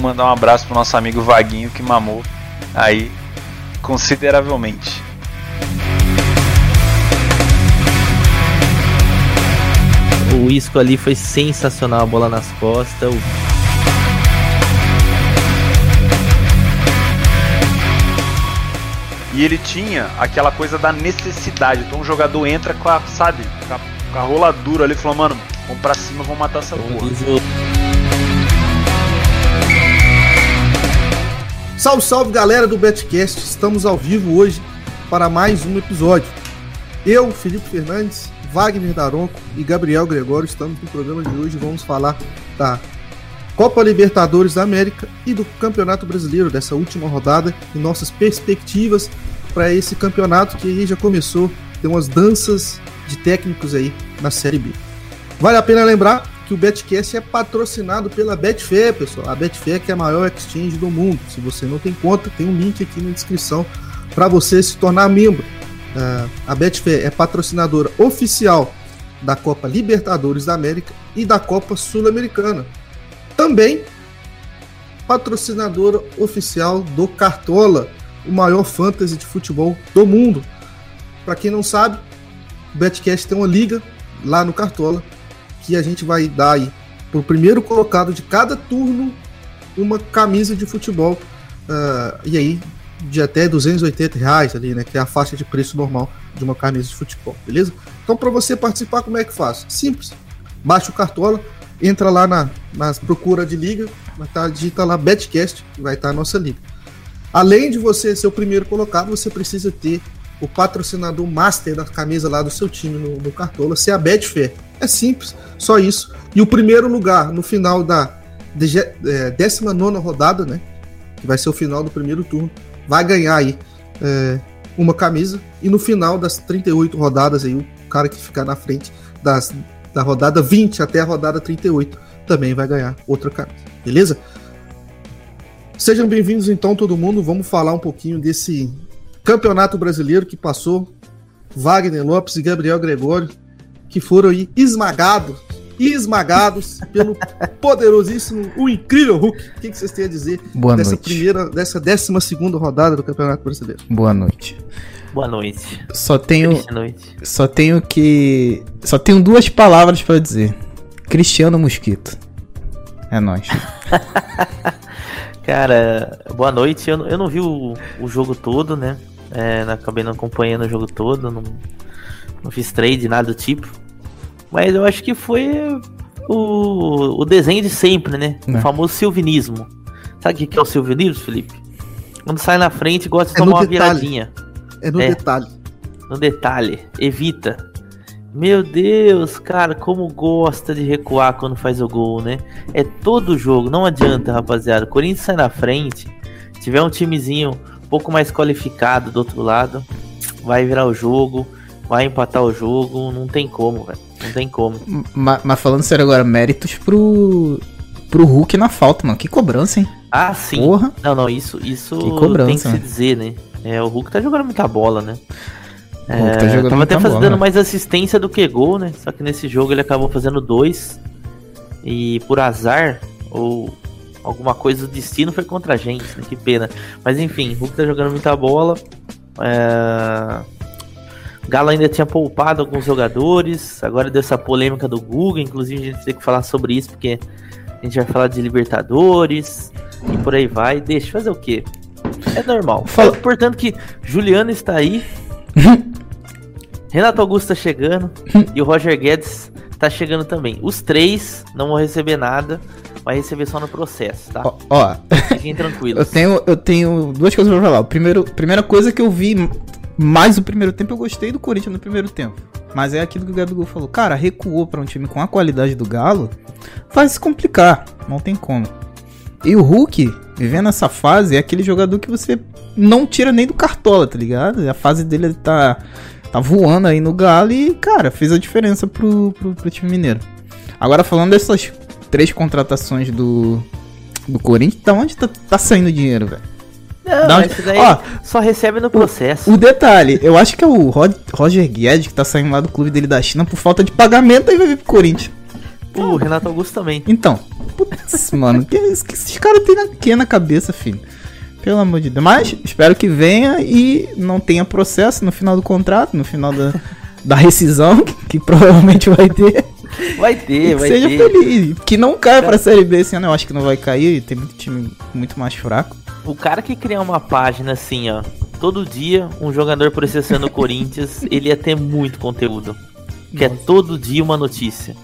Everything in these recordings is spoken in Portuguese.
mandar um abraço pro nosso amigo Vaguinho que mamou aí consideravelmente. O Isco ali foi sensacional, a bola nas costas. E ele tinha aquela coisa da necessidade. Então o jogador entra com a, sabe, com a, com a rola dura ali, falou, mano, vamos pra cima, vamos matar essa porra. Salve, salve galera do Betcast, estamos ao vivo hoje para mais um episódio. Eu, Felipe Fernandes, Wagner Daronco e Gabriel Gregório estamos no programa de hoje. Vamos falar da Copa Libertadores da América e do Campeonato Brasileiro dessa última rodada e nossas perspectivas para esse campeonato que aí já começou, tem umas danças de técnicos aí na Série B. Vale a pena lembrar que o Betcast é patrocinado pela Betfair, pessoal. A Betfair que é a maior exchange do mundo. Se você não tem conta, tem um link aqui na descrição para você se tornar membro. Uh, a Betfair é patrocinadora oficial da Copa Libertadores da América e da Copa Sul-Americana. Também patrocinadora oficial do Cartola, o maior fantasy de futebol do mundo. Para quem não sabe, o Betcast tem uma liga lá no Cartola que a gente vai dar aí pro primeiro colocado de cada turno uma camisa de futebol. Uh, e aí, de até 280 reais ali, né? Que é a faixa de preço normal de uma camisa de futebol, beleza? Então, para você participar, como é que faz? Simples. Baixa o Cartola, entra lá na, nas procura de liga, tá, digita lá Betcast, que vai estar tá a nossa liga. Além de você ser o primeiro colocado, você precisa ter o patrocinador master da camisa lá do seu time no, no Cartola, ser a Betfair. É simples, só isso. E o primeiro lugar no final da 19 é, rodada, né? Que vai ser o final do primeiro turno, vai ganhar aí é, uma camisa. E no final das 38 rodadas, aí, o cara que ficar na frente das, da rodada 20 até a rodada 38 também vai ganhar outra camisa. Beleza? Sejam bem-vindos então, todo mundo. Vamos falar um pouquinho desse campeonato brasileiro que passou. Wagner Lopes e Gabriel Gregório, que foram aí esmagados, esmagados pelo poderosíssimo, o incrível Hulk. O que, vocês têm a dizer Boa dessa noite. primeira, dessa décima segunda rodada do Campeonato Brasileiro? Boa noite. Boa noite. Só tenho, só tenho que, só tenho duas palavras para dizer. Cristiano Mosquito. É nós. Cara, boa noite. Eu, eu não vi o, o jogo todo, né? É, acabei não acompanhando o jogo todo, não, não fiz trade, nada do tipo. Mas eu acho que foi o, o desenho de sempre, né? O é. famoso silvinismo. Sabe o que é o silvinismo, Felipe? Quando sai na frente, gosta de é tomar uma viradinha. É no é, detalhe. No detalhe. Evita. Meu Deus, cara, como gosta de recuar quando faz o gol, né? É todo jogo, não adianta, rapaziada. O Corinthians sai na frente, tiver um timezinho um pouco mais qualificado do outro lado, vai virar o jogo, vai empatar o jogo, não tem como, velho. Não tem como. Mas, mas, falando sério agora, méritos pro pro Hulk na falta, mano. Que cobrança, hein? Ah, sim. Porra. Não, não, isso isso que cobrança, tem que se dizer, né? É, o Hulk tá jogando muita bola, né? É, tá tava até fazendo né? mais assistência do que gol, né? Só que nesse jogo ele acabou fazendo dois. E por azar, ou alguma coisa do destino foi contra a gente, né? Que pena. Mas enfim, Hulk tá jogando muita bola. É... Galo ainda tinha poupado alguns jogadores. Agora deu essa polêmica do Google. Inclusive, a gente tem que falar sobre isso, porque a gente vai falar de Libertadores e por aí vai. Deixa fazer o quê? É normal. Fala... Portanto que Juliano está aí. Renato Augusto tá chegando e o Roger Guedes tá chegando também. Os três não vão receber nada, vai receber só no processo, tá? Ó, ó fiquem tranquilos. Eu tenho, eu tenho duas coisas pra falar. Primeiro, primeira coisa que eu vi mais o primeiro tempo, eu gostei do Corinthians no primeiro tempo. Mas é aquilo que o Gabigol falou. Cara, recuou para um time com a qualidade do Galo, vai se complicar. Não tem como. E o Hulk, vivendo essa fase, é aquele jogador que você não tira nem do cartola, tá ligado? A fase dele tá, tá voando aí no Galo e, cara, fez a diferença pro, pro, pro time mineiro. Agora, falando dessas três contratações do, do Corinthians, da onde tá, tá saindo dinheiro, velho? Não, onde... daí Ó, só recebe no processo. O, o, detalhe, eu acho que é o Rod, Roger Guedes que tá saindo lá do clube dele da China por falta de pagamento e vai vir pro Corinthians. O Renato Augusto também. Então, Putz, mano, que, que esses caras têm na, que na cabeça, filho? Pelo amor de Deus. Mas espero que venha e não tenha processo no final do contrato, no final da, da rescisão, que, que provavelmente vai ter. Vai ter, vai seja ter. Seja feliz. Que não caia pra Série B esse ano, eu acho que não vai cair, tem muito time muito mais fraco. O cara que criar uma página assim, ó, todo dia um jogador processando o Corinthians, ele ia ter muito conteúdo. Que é todo dia uma notícia.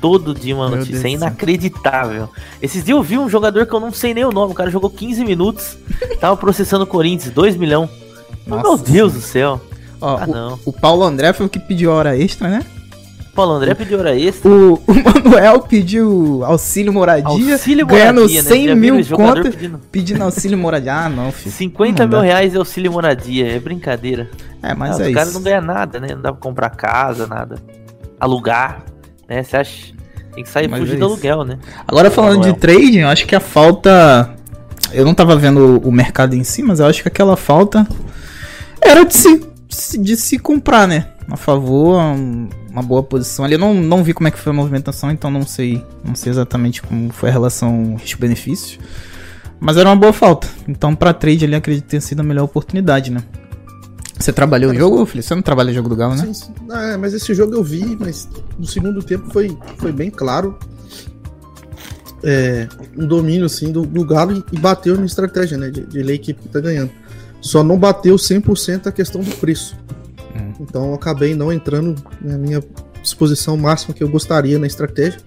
Todo dia uma Meu notícia. Deus é inacreditável. Esses dias eu vi um jogador que eu não sei nem o nome. O cara jogou 15 minutos. tava processando o Corinthians, 2 milhões. Meu Deus do céu. Ó, ah, não. O, o Paulo André foi o que pediu hora extra, né? Paulo André pediu hora extra. O, o Manuel pediu auxílio moradia. Auxílio ganhando moradia, 100 né? mil contas. Pedindo... pedindo... auxílio moradia. Ah, não, filho. 50 não mil dá. reais é auxílio moradia. É brincadeira. É, mas não, é os caras não ganham nada, né? Não dá pra comprar casa, nada. Alugar, né? Você acha. Tem que sair mas fugir é do aluguel, né? Agora falando de trading, eu acho que a falta. Eu não tava vendo o mercado em si, mas eu acho que aquela falta era de se, de se comprar, né? A favor, uma boa posição ali. Eu não, não vi como é que foi a movimentação, então não sei, não sei exatamente como foi a relação risco-benefício. Mas era uma boa falta. Então, para trade ali, acredito ter sido a melhor oportunidade, né? Você trabalhou o jogo, Felipe? Você não trabalha o jogo do Galo, né? Sim, sim. É, mas esse jogo eu vi, mas no segundo tempo foi, foi bem claro. É, um domínio assim do, do Galo e bateu na estratégia, né? De, de ler a equipe que tá ganhando. Só não bateu 100% a questão do preço. Hum. Então eu acabei não entrando na minha disposição máxima que eu gostaria na estratégia.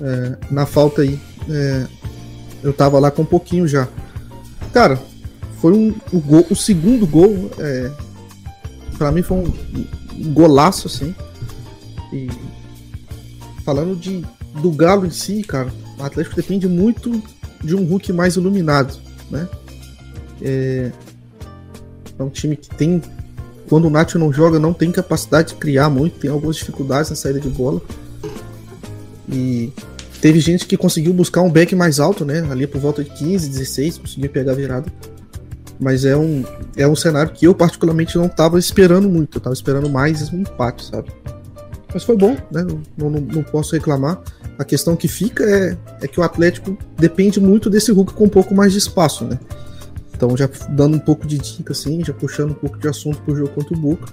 É, na falta aí, é, eu tava lá com um pouquinho já. Cara, foi um, o, gol, o segundo gol, é, para mim foi um, um, golaço assim. E falando de, do Galo em si, cara, o Atlético depende muito de um Hulk mais iluminado, né? É, é um time que tem quando o Nacho não joga, não tem capacidade de criar muito, tem algumas dificuldades na saída de bola. E teve gente que conseguiu buscar um back mais alto, né? Ali por volta de 15, 16, conseguiu pegar a virada. Mas é um, é um cenário que eu particularmente não estava esperando muito. Eu tava esperando mais um empate, sabe? Mas foi bom, né? Não, não, não posso reclamar. A questão que fica é, é que o Atlético depende muito desse Hulk com um pouco mais de espaço, né? Então, já dando um pouco de dica, assim, já puxando um pouco de assunto pro jogo contra o Boca,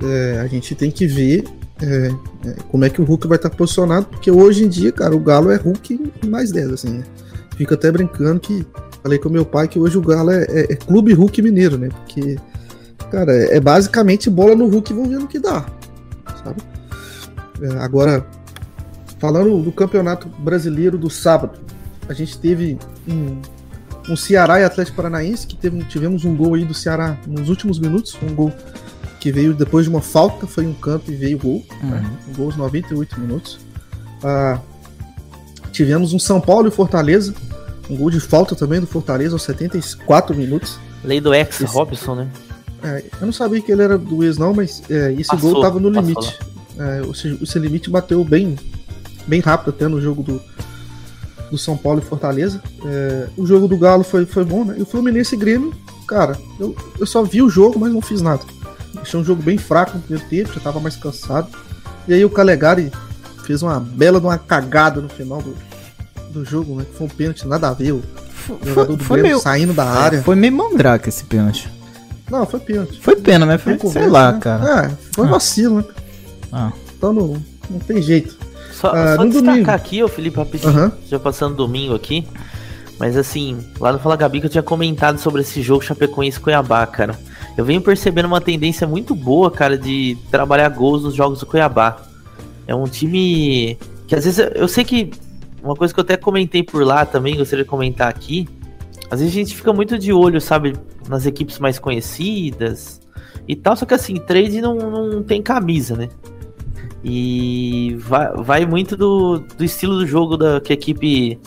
é, a gente tem que ver é, é, como é que o Hulk vai estar posicionado, porque hoje em dia, cara, o Galo é Hulk mais 10, assim, né? Fico até brincando que falei com meu pai que hoje o Galo é, é, é Clube Hulk Mineiro, né? Porque, cara, é, é basicamente bola no Hulk e vão vendo o que dá, sabe? É, agora, falando do Campeonato Brasileiro do sábado, a gente teve um, um Ceará e Atlético Paranaense, que teve, tivemos um gol aí do Ceará nos últimos minutos, um gol que veio depois de uma falta, foi um canto e veio gol, uhum. né? um gol aos 98 minutos. Ah, tivemos um São Paulo e Fortaleza, um gol de falta também do Fortaleza aos 74 minutos. Lei do ex esse, Robson, né? É, eu não sabia que ele era do ex não, mas é, esse passou, gol tava no limite. É, esse, esse limite bateu bem, bem rápido até no jogo do, do São Paulo e Fortaleza. É, o jogo do Galo foi, foi bom, né? E o Fluminense e Grêmio, cara, eu, eu só vi o jogo, mas não fiz nada. Achei um jogo bem fraco no primeiro tempo, já tava mais cansado. E aí o Calegari fez uma bela de uma cagada no final do, do jogo, né? Foi um pênalti nada a ver. O foi, jogador do foi Grêmio meio, saindo da área. Foi meio mandrake esse pênalti. Não, foi pênalti. Foi pena, mas foi, sei lá, né? cara. É, foi ah. vacilo, né? Ah. Então não, não tem jeito. Só, ah, só destacar domingo. aqui, ô Felipe, rapidinho, uhum. já passando domingo aqui. Mas assim, lá no Fala Gabi que eu tinha comentado sobre esse jogo Chapecoense Cuiabá, cara. Eu venho percebendo uma tendência muito boa, cara, de trabalhar gols nos jogos do Cuiabá. É um time que às vezes eu sei que uma coisa que eu até comentei por lá também, gostaria de comentar aqui. Às vezes a gente fica muito de olho, sabe, nas equipes mais conhecidas e tal, só que assim, trade não, não tem camisa, né? E vai, vai muito do, do estilo do jogo da, que a equipe,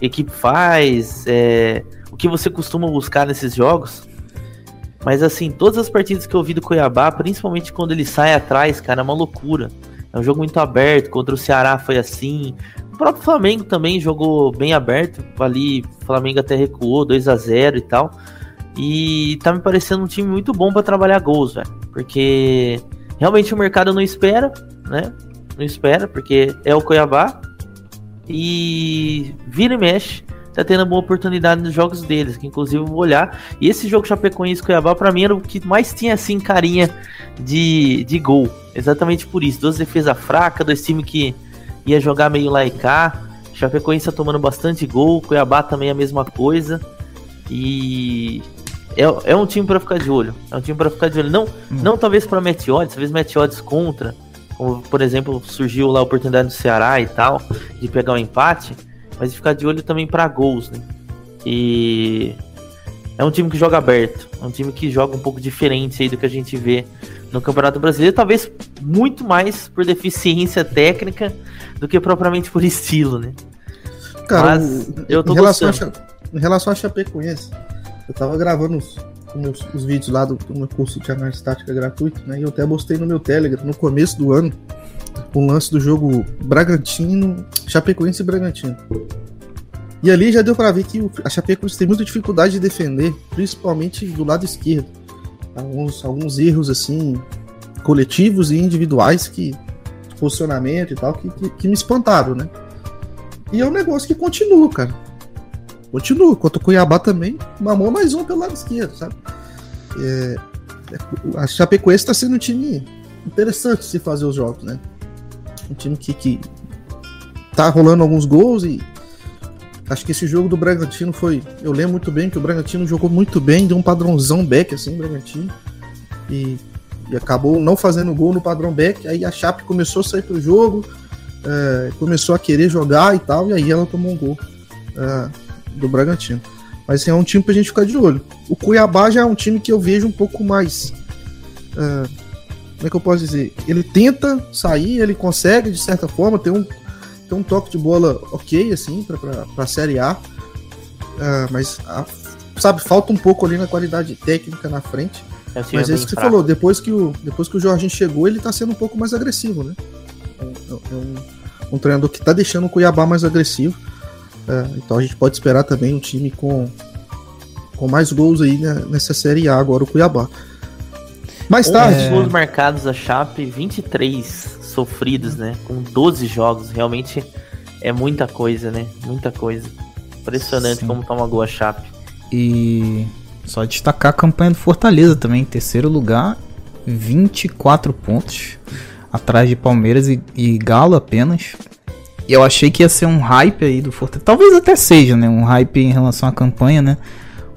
equipe faz, é, o que você costuma buscar nesses jogos. Mas assim, todas as partidas que eu vi do Cuiabá, principalmente quando ele sai atrás, cara, é uma loucura. É um jogo muito aberto, contra o Ceará foi assim. O próprio Flamengo também jogou bem aberto. Ali, o Flamengo até recuou 2 a 0 e tal. E tá me parecendo um time muito bom para trabalhar gols, velho. Porque realmente o mercado não espera né? Não espera, porque é o Cuiabá. e vira e mexe tá tendo uma boa oportunidade nos jogos deles, que inclusive eu vou olhar. E esse jogo Chapecoense Cuiabá, para mim, era o que mais tinha assim carinha de, de gol. Exatamente por isso. Duas defesas fracas, dois times que ia jogar meio lá e cá. Chapecoense tá tomando bastante gol, Cuiabá também a mesma coisa. E é, é um time para ficar de olho. É um time para ficar de olho. Não, hum. não talvez para Meteodes, talvez Meteodes contra. Como, por exemplo, surgiu lá a oportunidade do Ceará e tal, de pegar um empate mas ficar de olho também para gols, né? E é um time que joga aberto, é um time que joga um pouco diferente aí do que a gente vê no Campeonato Brasileiro, talvez muito mais por deficiência técnica do que propriamente por estilo, né? Cara, Mas eu tô em relação, a, em relação a Chapecoense, eu tava gravando os vídeos lá do, do, meu curso de análise tática gratuito, né? E eu até postei no meu Telegram no começo do ano um lance do jogo Bragantino, Chapecoense e Bragantino. E ali já deu para ver que a Chapecoense tem muita dificuldade de defender, principalmente do lado esquerdo. Alguns, alguns erros assim coletivos e individuais que posicionamento e tal que, que, que me espantaram, né? E é um negócio que continua, cara. Continua. Quanto o Cuiabá também, mamou mais um pelo lado esquerdo, sabe? É, é a Chapecoense está sendo um time interessante se fazer os jogos, né? Um time que, que tá rolando alguns gols e acho que esse jogo do Bragantino foi. Eu lembro muito bem que o Bragantino jogou muito bem, deu um padrãozão back assim, Bragantino. E, e acabou não fazendo gol no padrão back. Aí a Chape começou a sair pro jogo, é, começou a querer jogar e tal, e aí ela tomou um gol é, do Bragantino. Mas assim, é um time pra gente ficar de olho. O Cuiabá já é um time que eu vejo um pouco mais. É, como é que eu posso dizer? Ele tenta sair, ele consegue de certa forma, tem um, tem um toque de bola ok, assim, pra, pra, pra Série A. Uh, mas, a, sabe, falta um pouco ali na qualidade técnica na frente. É mas é isso que você falou, depois que, o, depois que o Jorginho chegou, ele tá sendo um pouco mais agressivo, né? É, é um, um treinador que tá deixando o Cuiabá mais agressivo. Uh, então a gente pode esperar também um time com, com mais gols aí né, nessa Série A agora, o Cuiabá. Mais tarde. É... gols marcados a Chape, 23 sofridos, né? Com 12 jogos. Realmente é muita coisa, né? Muita coisa. Impressionante Sim. como toma gol a Chape. E só destacar a campanha do Fortaleza também. Terceiro lugar, 24 pontos. Atrás de Palmeiras e, e Galo apenas. E eu achei que ia ser um hype aí do Fortaleza. Talvez até seja, né? Um hype em relação à campanha, né?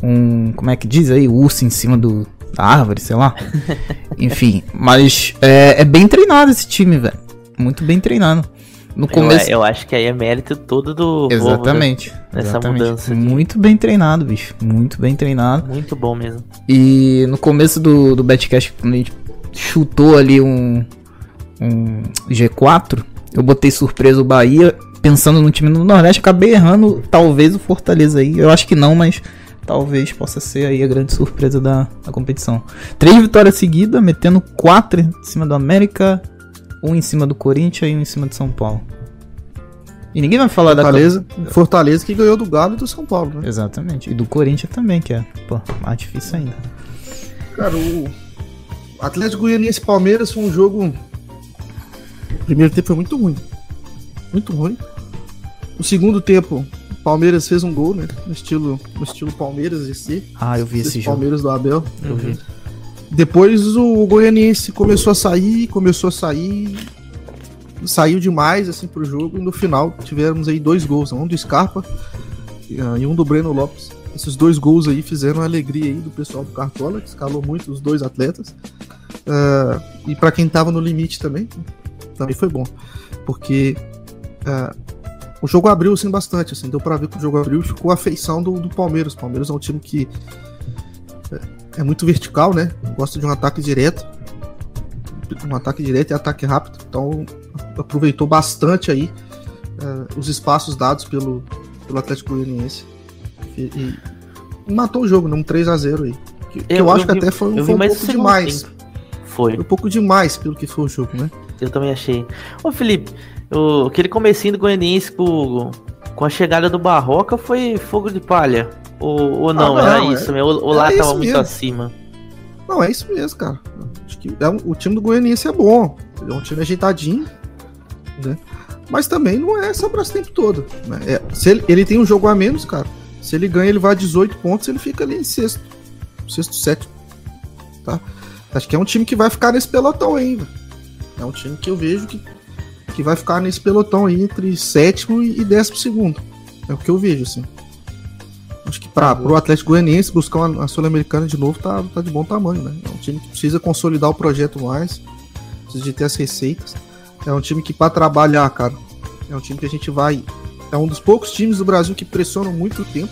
Um. Como é que diz aí? Urso em cima do, da árvore, sei lá. Enfim, mas é, é, bem treinado esse time, velho. Muito bem treinado. No começo... Eu, eu, acho que aí é mérito todo do. Exatamente. Volvo, né? exatamente. mudança. Aqui. Muito bem treinado, bicho. Muito bem treinado. Muito bom mesmo. E no começo do, do Betcast, quando a gente chutou ali um, um G4, eu botei surpresa o Bahia, pensando no time do Nordeste, acabei errando, talvez o Fortaleza aí. Eu acho que não, mas talvez possa ser aí a grande surpresa da, da competição. Três vitórias seguidas, metendo quatro em cima do América, um em cima do Corinthians e um em cima de São Paulo. E ninguém vai falar Fortaleza, da Fortaleza que ganhou do Galo e do São Paulo, né? Exatamente. E do Corinthians também, que é pô, mais difícil ainda. Cara, o Atlético Goianiense Palmeiras foi um jogo. O primeiro tempo foi muito ruim. Muito ruim. O segundo tempo, Palmeiras fez um gol, né? No estilo, no estilo Palmeiras esse. Ah, eu vi esse, esse jogo. Palmeiras do Abel. Eu vi. Depois o Goianiense começou a sair, começou a sair, saiu demais assim pro jogo e no final tivemos aí dois gols, um do Scarpa e um do Breno Lopes. Esses dois gols aí fizeram a alegria aí do pessoal do Cartola, que escalou muito os dois atletas. Uh, e para quem tava no limite também, também foi bom, porque uh, o jogo abriu assim bastante, assim, deu para ver que o jogo abriu e ficou a feição do, do Palmeiras. O Palmeiras é um time que é, é, muito vertical, né? Gosta de um ataque direto. Um ataque direto e ataque rápido. Então aproveitou bastante aí uh, os espaços dados pelo, pelo Atlético Goianiense. E, e, matou o jogo, né? Um 3 a 0 aí. Que, eu, eu, acho que até foi, foi um pouco demais. Tempo. Foi. foi. Um pouco demais pelo que foi o jogo, né? Eu também achei. Ô Felipe, o, aquele comecinho do Goianiense com, com a chegada do Barroca foi fogo de palha. Ou, ou não, ah, não, era é, isso, é, o, o lá tava muito mesmo. acima. Não, é isso mesmo, cara. Acho que é, o time do Goianiense é bom. Ele é um time ajeitadinho, né? mas também não é essa braço o tempo todo. Né? É, se ele, ele tem um jogo a menos, cara. Se ele ganha, ele vai a 18 pontos, ele fica ali em sexto. Sexto, sétimo. Tá? Acho que é um time que vai ficar nesse pelotão ainda. É um time que eu vejo que, que vai ficar nesse pelotão aí entre sétimo e décimo segundo. É o que eu vejo, assim. Acho que para o Atlético Goianiense buscar uma, uma Sul-Americana de novo tá, tá de bom tamanho, né? É um time que precisa consolidar o projeto mais, precisa de ter as receitas. É um time que para trabalhar, cara, é um time que a gente vai. É um dos poucos times do Brasil que pressionam muito tempo.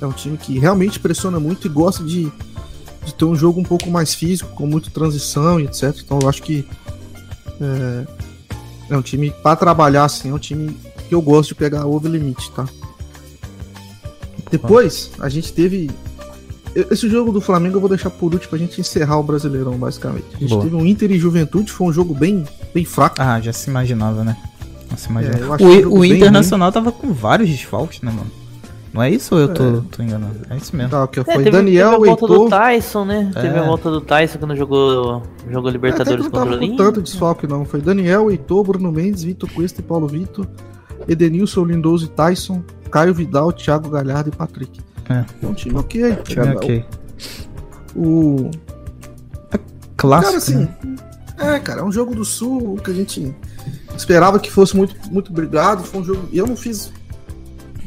É um time que realmente pressiona muito e gosta de, de ter um jogo um pouco mais físico, com muita transição e etc. Então eu acho que é, é um time para trabalhar assim, é um time que eu gosto de pegar over limite, tá? Depois, a gente teve. Esse jogo do Flamengo eu vou deixar por último pra gente encerrar o Brasileirão, basicamente. A gente Boa. teve um Inter e Juventude, foi um jogo bem, bem fraco. Ah, já se imaginava, né? Já se imaginava. É, o, o Internacional tava com vários desfalques, né, mano? Não é isso ou eu tô, é. tô enganado? É isso mesmo. Tá, que foi é, teve, Daniel, teve a volta Heitor... do Tyson, né? É. Teve a volta do Tyson quando jogou, jogou Libertadores é, contra o Não tanto desfalque, não. Foi Daniel, Heitor, Bruno Mendes, Vitor Cuesta e Paulo Vitor, Edenilson, Lindoso e Tyson, Caio Vidal, Thiago Galhardo e Patrick. É. É um time ok. Time ok. O. É clássico. Cara, assim. Né? É, cara, é um jogo do Sul que a gente esperava que fosse muito, muito brigado. Foi um jogo. Eu não fiz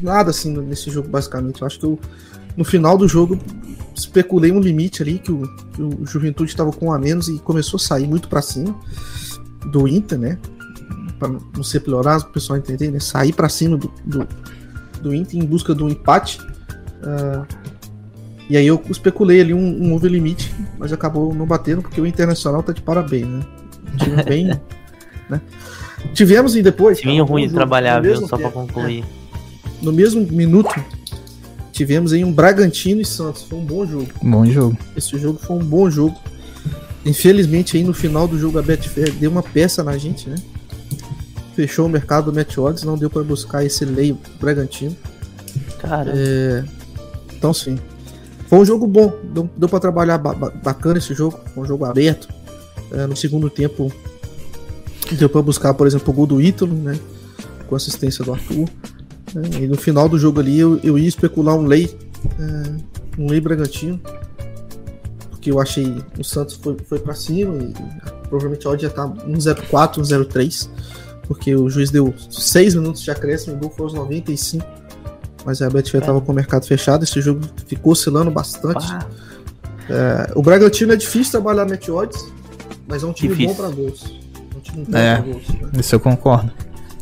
nada assim nesse jogo, basicamente. Eu acho que eu, no final do jogo, especulei um limite ali que o, que o Juventude estava com um a menos e começou a sair muito para cima do Inter, né? Para não ser piorado, o pessoal entender, né? Sair para cima do, do, do Inter em busca do empate. Uh, e aí eu especulei ali um, um over limite, mas acabou não batendo porque o Internacional tá de parabéns, né? Time bem. né? Tivemos e depois. Time ruim de trabalhar, viu? Só para concluir. É, no mesmo minuto, tivemos aí um Bragantino e Santos. Foi um bom jogo. Bom jogo. Esse jogo foi um bom jogo. Infelizmente, aí no final do jogo, a Betfair deu uma peça na gente, né? Fechou o mercado do Match Odds, não deu para buscar esse leio Bragantino. Cara. É... Então, sim. Foi um jogo bom. Deu, deu para trabalhar ba bacana esse jogo. Foi um jogo aberto. É, no segundo tempo, deu para buscar, por exemplo, o gol do Ítalo, né? Com assistência do Arthur. É, e no final do jogo ali, eu, eu ia especular um lei. É, um lei Bragantino. Porque eu achei o Santos foi, foi para cima e provavelmente a odd ia estar 1,04, 1,03 porque o juiz deu 6 minutos de acréscimo, o gol foi aos 95. Mas a Betfair estava é. com o mercado fechado, esse jogo ficou oscilando bastante. É, o Bragantino é difícil trabalhar net odds, mas é um time difícil. bom para gols. É um time bom é, gols, né? Isso eu concordo.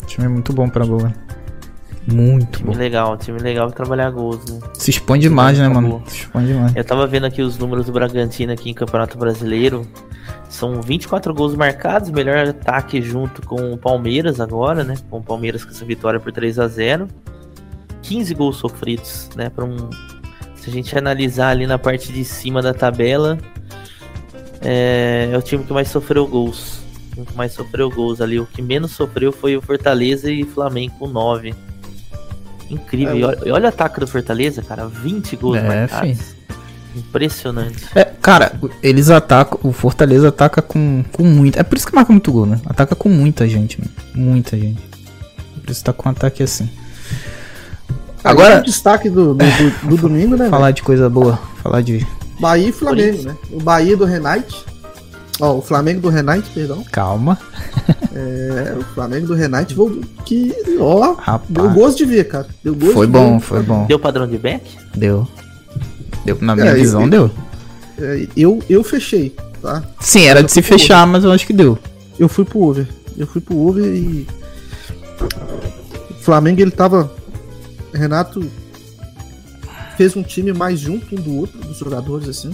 Um time muito bom para gol. Né? Muito time bom. legal, time legal pra trabalhar gols, né? Se expõe demais, né, mano? Se expõe demais. Eu tava vendo aqui os números do Bragantino aqui em Campeonato Brasileiro. São 24 gols marcados, melhor ataque junto com o Palmeiras agora, né? Com o Palmeiras com essa vitória por 3 a 0 15 gols sofridos, né? Para um se a gente analisar ali na parte de cima da tabela, é, é o time que mais sofreu gols. O que mais sofreu gols ali. O que menos sofreu foi o Fortaleza e Flamengo com 9. Incrível. É, e olha, olha o ataque do Fortaleza, cara. 20 gols é, marcados. Impressionante. É, cara, eles atacam. O Fortaleza ataca com, com muito. É por isso que marca muito gol, né? Ataca com muita gente, mano. Muita gente. Por isso tá com um ataque assim. Agora. O destaque do, do, do, do domingo, né? Falar véio? de coisa boa. Falar de. Bahia e Flamengo, né? O Bahia do Renate. Ó, o Flamengo do Renate, perdão. Calma. É, o Flamengo do Renate, que, ó, Rapaz. deu gosto de ver, cara. Deu gosto foi bom, ver, foi bom. Deu padrão de back? Deu. Deu, na minha é, visão, eu, deu. É, eu, eu fechei, tá? Sim, era de se fechar, mas eu acho que deu. Eu fui pro over. Eu fui pro over e. O Flamengo, ele tava. Renato fez um time mais junto um do outro, dos jogadores, assim.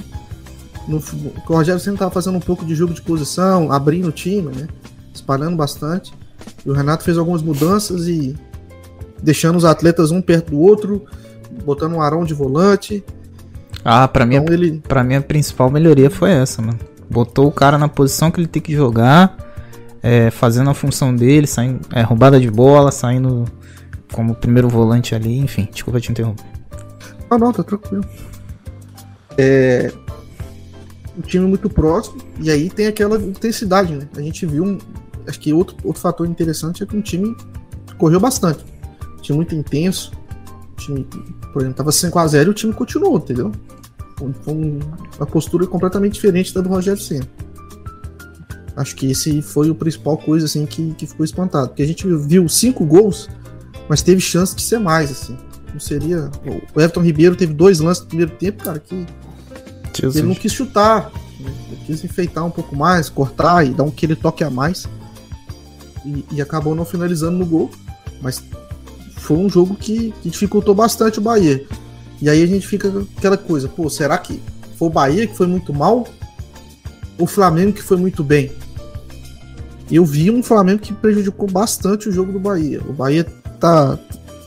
No, o Rogério sempre tava fazendo um pouco de jogo de posição, abrindo o time, né? Espalhando bastante. E o Renato fez algumas mudanças e deixando os atletas um perto do outro, botando um Arão de volante. Ah, para então mim, ele... para mim a principal melhoria foi essa, mano. Botou o cara na posição que ele tem que jogar, é, fazendo a função dele, saindo, é, roubada de bola, saindo como primeiro volante ali, enfim. Desculpa te interromper. Ah, não, tá tranquilo. É, um time muito próximo, e aí tem aquela intensidade, né? A gente viu um, acho que outro, outro fator interessante é que o time correu bastante. Time muito intenso. time, por exemplo, tava 5x0 e o time continuou, entendeu? Foi uma postura completamente diferente da do Rogério Senna. Acho que esse foi o principal coisa assim que, que ficou espantado. Porque a gente viu cinco gols, mas teve chance de ser mais, assim. Não seria. O Everton Ribeiro teve dois lances no primeiro tempo, cara, que Jesus. ele não quis chutar. Ele quis enfeitar um pouco mais, cortar e dar um aquele toque a mais. E, e acabou não finalizando no gol. Mas foi um jogo que, que dificultou bastante o Bahia. E aí a gente fica aquela coisa, pô, será que foi o Bahia que foi muito mal? O Flamengo que foi muito bem? eu vi um Flamengo que prejudicou bastante o jogo do Bahia. O Bahia tá,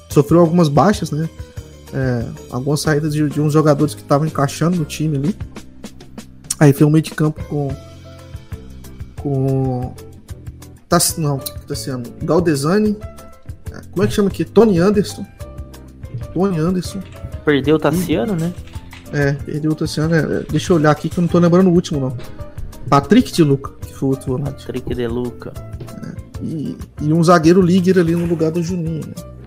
sofreu algumas baixas, né? É, algumas saídas de, de uns jogadores que estavam encaixando no time ali. Aí foi um meio de campo com. Com. Tá, não, sendo. Galdesani. Como é que chama aqui? Tony Anderson. Tony Anderson. Perdeu o Tassiano, né? É, perdeu o Tassiano. É, deixa eu olhar aqui que eu não tô lembrando o último, não. Patrick de Luca, que foi o outro volante. Patrick de Luca. É, e, e, um zagueiro Liger ali no lugar do Juninho, né?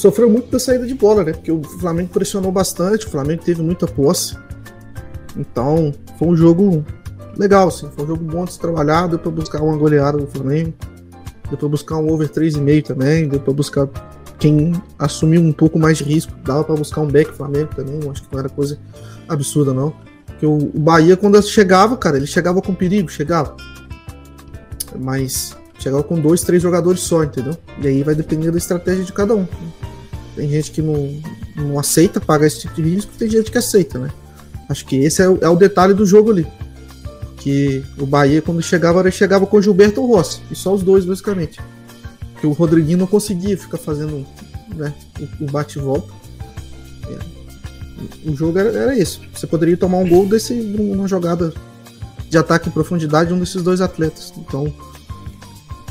Sofreu muito da saída de bola, né? Porque o Flamengo pressionou bastante, o Flamengo teve muita posse. Então, foi um jogo legal, assim. Foi um jogo bom de se trabalhar, deu pra buscar uma goleada do Flamengo. Deu pra buscar um over 3,5 também, deu pra buscar quem assumiu um pouco mais de risco, dava para buscar um back Flamengo também, acho que não era coisa absurda não. Porque o, Bahia, quando chegava, cara, ele chegava com perigo, chegava. Mas chegava com dois, três jogadores só, entendeu? E aí vai depender da estratégia de cada um. Tem gente que não, não aceita pagar esse tipo de risco, tem gente que aceita, né? Acho que esse é o, é o detalhe do jogo ali. Que o Bahia, quando chegava, ele chegava com o Gilberto Rossi. E só os dois, basicamente. Que o Rodriguinho não conseguia ficar fazendo né, o, o bate-volta o jogo era, era isso. Você poderia tomar um gol desse uma jogada de ataque em profundidade de um desses dois atletas. Então,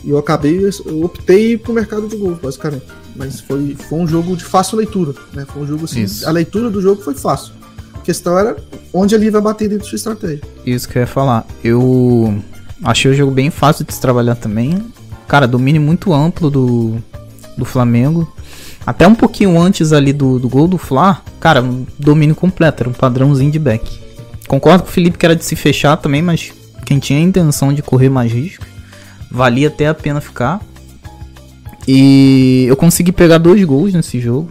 eu acabei, eu optei pro mercado de gols, basicamente. Mas foi, foi um jogo de fácil leitura, né? Foi um jogo assim, isso. a leitura do jogo foi fácil. A questão era onde ele vai bater dentro da sua estratégia. Isso que eu ia falar. Eu achei o jogo bem fácil de se trabalhar também. Cara, domínio muito amplo do, do Flamengo. Até um pouquinho antes ali do, do gol do Fla, cara, um domínio completo, era um padrãozinho de back. Concordo com o Felipe que era de se fechar também, mas quem tinha a intenção de correr mais risco, valia até a pena ficar. E eu consegui pegar dois gols nesse jogo.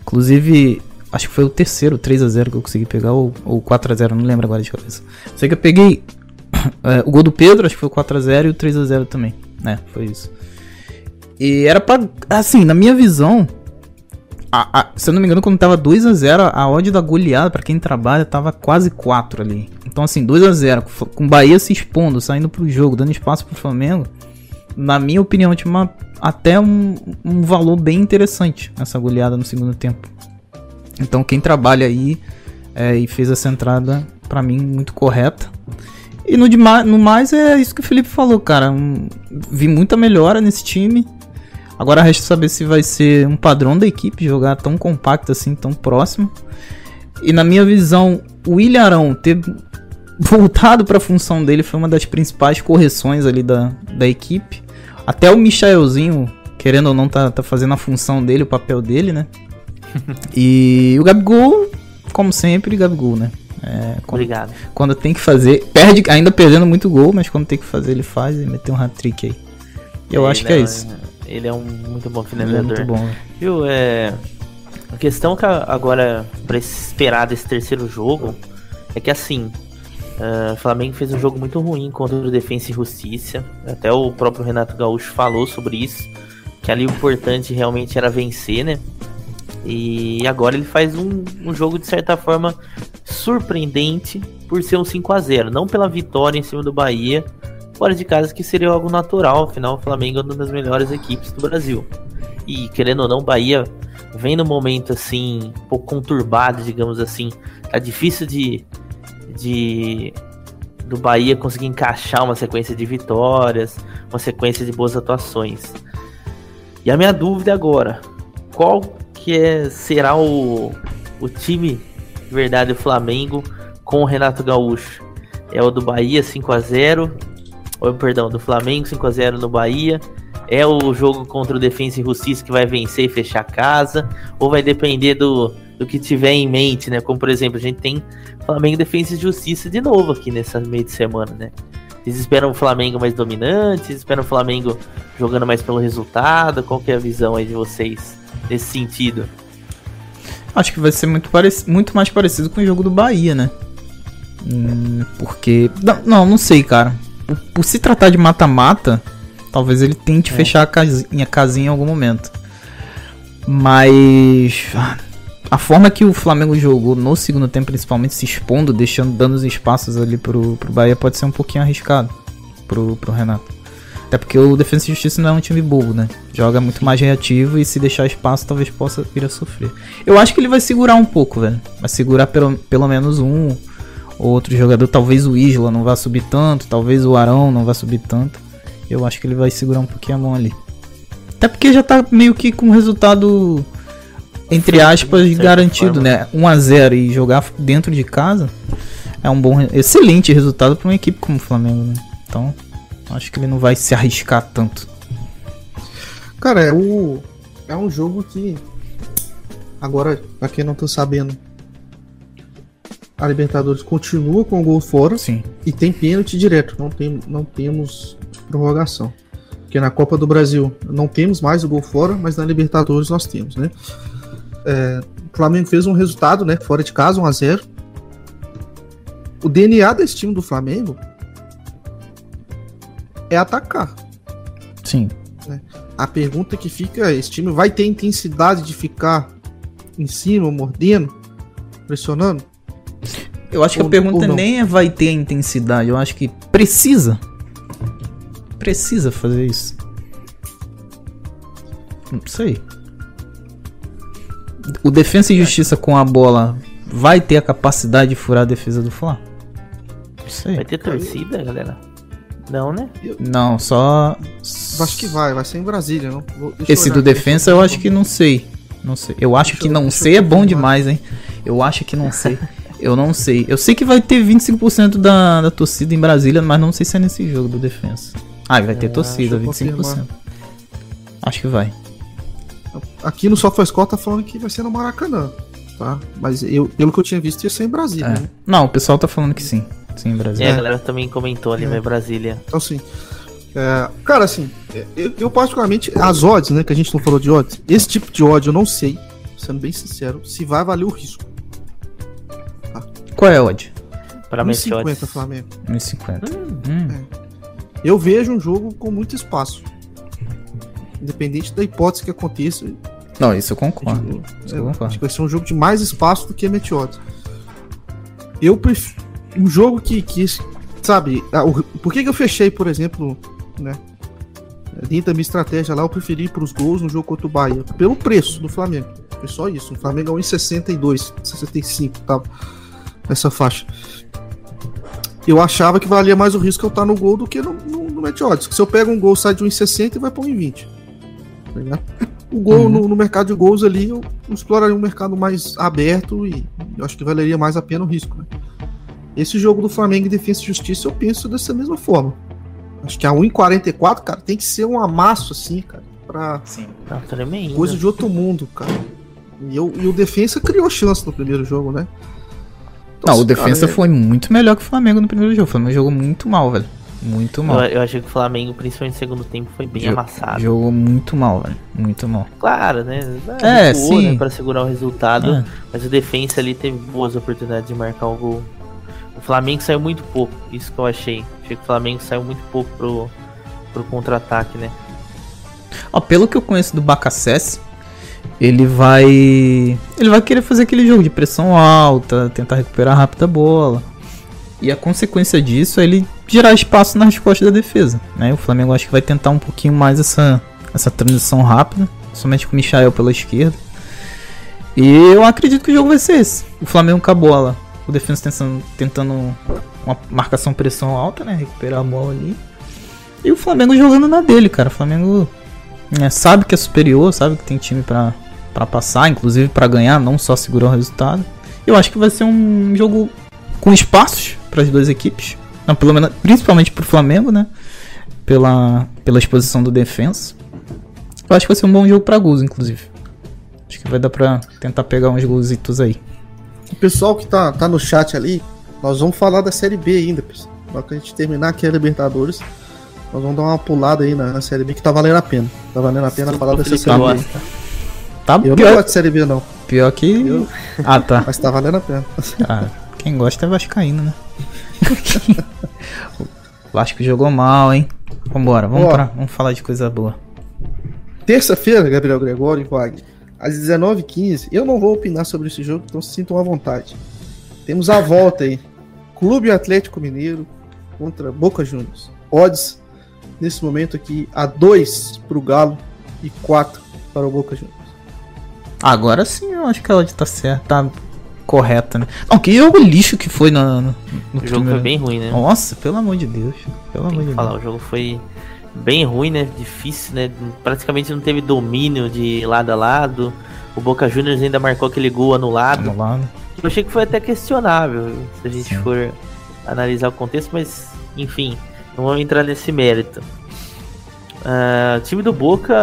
Inclusive, acho que foi o terceiro, 3 a 0 que eu consegui pegar, ou, ou 4 a 0 não lembro agora de cabeça. Sei que eu peguei é, o gol do Pedro, acho que foi o 4 a 0 e o 3 a 0 também. né? foi isso. E era pra. Assim, na minha visão. A, a, se eu não me engano, quando tava 2 a 0 a odd da goleada, para quem trabalha, tava quase 4 ali. Então, assim, 2 a 0 com o Bahia se expondo, saindo pro jogo, dando espaço pro Flamengo. Na minha opinião, tinha uma, até um, um valor bem interessante essa goleada no segundo tempo. Então, quem trabalha aí é, e fez essa entrada, para mim, muito correta. E no, no mais é isso que o Felipe falou, cara. Um, vi muita melhora nesse time. Agora resta saber se vai ser um padrão da equipe jogar tão compacto assim, tão próximo. E na minha visão, o Ilharão ter voltado para a função dele foi uma das principais correções ali da, da equipe. Até o Michaelzinho, querendo ou não, tá, tá fazendo a função dele, o papel dele, né? e o Gabigol, como sempre, Gabigol, né? É, quando, Obrigado. Quando tem que fazer, perde, ainda perdendo muito gol, mas quando tem que fazer, ele faz e meteu um hat-trick aí. Eu acho que é isso. Ele é um muito bom finalizador. É muito bom. Viu, é... A questão que agora, pra esperar desse terceiro jogo, é que assim, uh, Flamengo fez um jogo muito ruim contra o Defensa e Justiça. Até o próprio Renato Gaúcho falou sobre isso. Que ali o importante realmente era vencer, né? E agora ele faz um, um jogo de certa forma surpreendente por ser um 5 a 0 Não pela vitória em cima do Bahia, fora de casa, que seria algo natural, afinal o Flamengo é uma das melhores equipes do Brasil. E querendo ou não, Bahia vem num momento assim, um pouco conturbado, digamos assim. Tá difícil de, de do Bahia conseguir encaixar uma sequência de vitórias, uma sequência de boas atuações. E a minha dúvida agora, qual que é, será o, o time de verdade do Flamengo com o Renato Gaúcho? É o do Bahia 5 a 0 ou perdão, do Flamengo 5 a 0 no Bahia. É o jogo contra o Defensa e Justiça que vai vencer e fechar a casa, ou vai depender do, do que tiver em mente, né? Como por exemplo, a gente tem Flamengo Defensa e Justiça de novo aqui nessa meio de semana, né? Vocês esperam o Flamengo mais dominante? Vocês esperam o Flamengo jogando mais pelo resultado? Qual que é a visão aí de vocês nesse sentido? Acho que vai ser muito, parec muito mais parecido com o jogo do Bahia, né? Hum, porque. Não, não, não sei, cara. Por, por se tratar de mata-mata, talvez ele tente é. fechar a casinha, a casinha em algum momento. Mas. A forma que o Flamengo jogou no segundo tempo, principalmente se expondo, deixando, dando os espaços ali pro, pro Bahia, pode ser um pouquinho arriscado pro, pro Renato. Até porque o Defesa e Justiça não é um time bobo, né? Joga muito mais reativo e se deixar espaço, talvez possa vir a sofrer. Eu acho que ele vai segurar um pouco, velho. Vai segurar pelo, pelo menos um ou outro jogador. Talvez o Isla não vá subir tanto, talvez o Arão não vá subir tanto. Eu acho que ele vai segurar um pouquinho a mão ali. Até porque já tá meio que com resultado entre aspas, garantido, forma. né? 1 a 0 e jogar dentro de casa é um bom, excelente resultado para uma equipe como o Flamengo, né? Então, acho que ele não vai se arriscar tanto. Cara, é, o, é um jogo que agora, para quem não tá sabendo, a Libertadores continua com o gol fora Sim. e tem pênalti direto, não, tem, não temos prorrogação. Porque na Copa do Brasil não temos mais o gol fora, mas na Libertadores nós temos, né? É, o Flamengo fez um resultado, né? Fora de casa, 1 a 0 O DNA desse time do Flamengo é atacar. Sim. Né? A pergunta que fica é: esse time vai ter intensidade de ficar em cima, mordendo, pressionando? Eu acho que ou, a pergunta nem é vai ter intensidade, eu acho que precisa. Precisa fazer isso. Não sei o Defensa e Justiça com a bola vai ter a capacidade de furar a defesa do Fla? Vai ter torcida, galera? Não, né? Não, só. Acho que vai, vai ser em Brasília, não? Esse do defensa eu acho que não sei. Não sei. Eu acho deixa que não sei é bom demais, hein? Eu acho que não sei. Eu não sei. Eu sei que vai ter 25% da, da torcida em Brasília, mas não sei se é nesse jogo do defensa. Ah, vai ter é, torcida, 25%. Confirmar. Acho que vai. Aqui no SofaScore tá falando que vai ser no Maracanã, tá? Mas eu, pelo que eu tinha visto, ia ser em Brasília, é. né? Não, o pessoal tá falando que sim. Sim, em Brasília. É, a galera também comentou ali, é. vai Brasília. Então, assim. É, cara, assim, eu, eu, particularmente, as odds, né, que a gente não falou de odds, esse tipo de odd eu não sei, sendo bem sincero, se vai valer o risco. Tá? Qual é a odd? Para 1,50 Flamengo. 1,50. Hum. Hum. É. Eu vejo um jogo com muito espaço. Independente da hipótese que aconteça. Não, isso eu concordo. Isso eu concordo. Acho que vai ser um jogo de mais espaço do que a Meteoros. Eu prefiro. Um jogo que. que sabe, por que, que eu fechei, por exemplo, né? Dentro da minha estratégia lá, eu preferi ir para os gols no jogo contra o Bahia. Pelo preço do Flamengo. Foi só isso. O Flamengo é 1,62, 65, tá? Nessa faixa. Eu achava que valia mais o risco eu estar no gol do que no, no, no. Se eu pego um gol, sai de 1,60 e vai para 1,20. Tá o gol uhum. no, no, mercado de gols ali, eu exploraria um mercado mais aberto e eu acho que valeria mais a pena o risco. Né? Esse jogo do Flamengo em Defesa e Justiça eu penso dessa mesma forma. Acho que a 1,44, cara, tem que ser um amasso assim, cara. Pra Sim, tá tremendo. Coisa de outro mundo, cara. E, eu, e o Defensa criou chance no primeiro jogo, né? Então, não, o Defensa cara, é... foi muito melhor que o Flamengo no primeiro jogo. O Flamengo jogou muito mal, velho. Muito mal. Eu, eu, achei que o Flamengo, principalmente no segundo tempo, foi bem amassado. Jogou muito mal, velho. Muito mal. Claro, né? É, recuou, sim. Né, pra segurar o resultado. É. Mas o defensa ali teve boas oportunidades de marcar o gol. O Flamengo saiu muito pouco. Isso que eu achei. Achei que o Flamengo saiu muito pouco pro, pro contra-ataque, né? Ó, pelo que eu conheço do Bacacés, ele vai. Ele vai querer fazer aquele jogo de pressão alta, tentar recuperar rápido a bola. E a consequência disso é ele gerar espaço nas costas da defesa. Né? O Flamengo acho que vai tentar um pouquinho mais essa, essa transição rápida, somente com o Michael pela esquerda. E eu acredito que o jogo vai ser esse. O Flamengo com a bola, o defesa tentando, tentando uma marcação pressão alta, né? Recuperar a bola ali. E o Flamengo jogando na dele, cara. O Flamengo é, sabe que é superior, sabe que tem time para passar, inclusive para ganhar, não só segurar o resultado. Eu acho que vai ser um jogo com espaços para as duas equipes, Não, pelo menos, principalmente pro Flamengo, né? Pela, pela exposição do defensa. Eu acho que vai ser um bom jogo pra gols, inclusive. Acho que vai dar pra tentar pegar uns golzitos aí. O pessoal que tá, tá no chat ali, nós vamos falar da Série B ainda, pessoal. Na hora que a gente terminar aqui a Libertadores, nós vamos dar uma pulada aí na, na Série B que tá valendo a pena. Tá valendo a pena Sim, falar dessa Série B. Tá eu pior... não gosto de Série B, não. Pior que. Eu... Ah, tá. Mas tá valendo a pena. Ah, quem gosta é Vascaíno, né? o Vasco jogou mal, hein? Vambora, vamos, Ó, pra, vamos falar de coisa boa. Terça-feira, Gabriel Gregório e Wagner, às 19h15. Eu não vou opinar sobre esse jogo, então se sintam à vontade. Temos a volta aí. Clube Atlético Mineiro contra Boca Juniors. Odds, nesse momento aqui, a 2 para o Galo e 4 para o Boca Juniors. Agora sim, eu acho que ela tá certa, tá correta, né? Não, que jogo lixo que foi no, no, no O jogo foi bem ruim, né? Nossa, pelo amor de Deus. Pelo Tem amor de falar, Deus. o jogo foi bem ruim, né? Difícil, né? Praticamente não teve domínio de lado a lado. O Boca Juniors ainda marcou aquele gol anulado. Anulado. Eu achei que foi até questionável, se a gente Sim. for analisar o contexto, mas enfim, não vamos entrar nesse mérito. Uh, time do Boca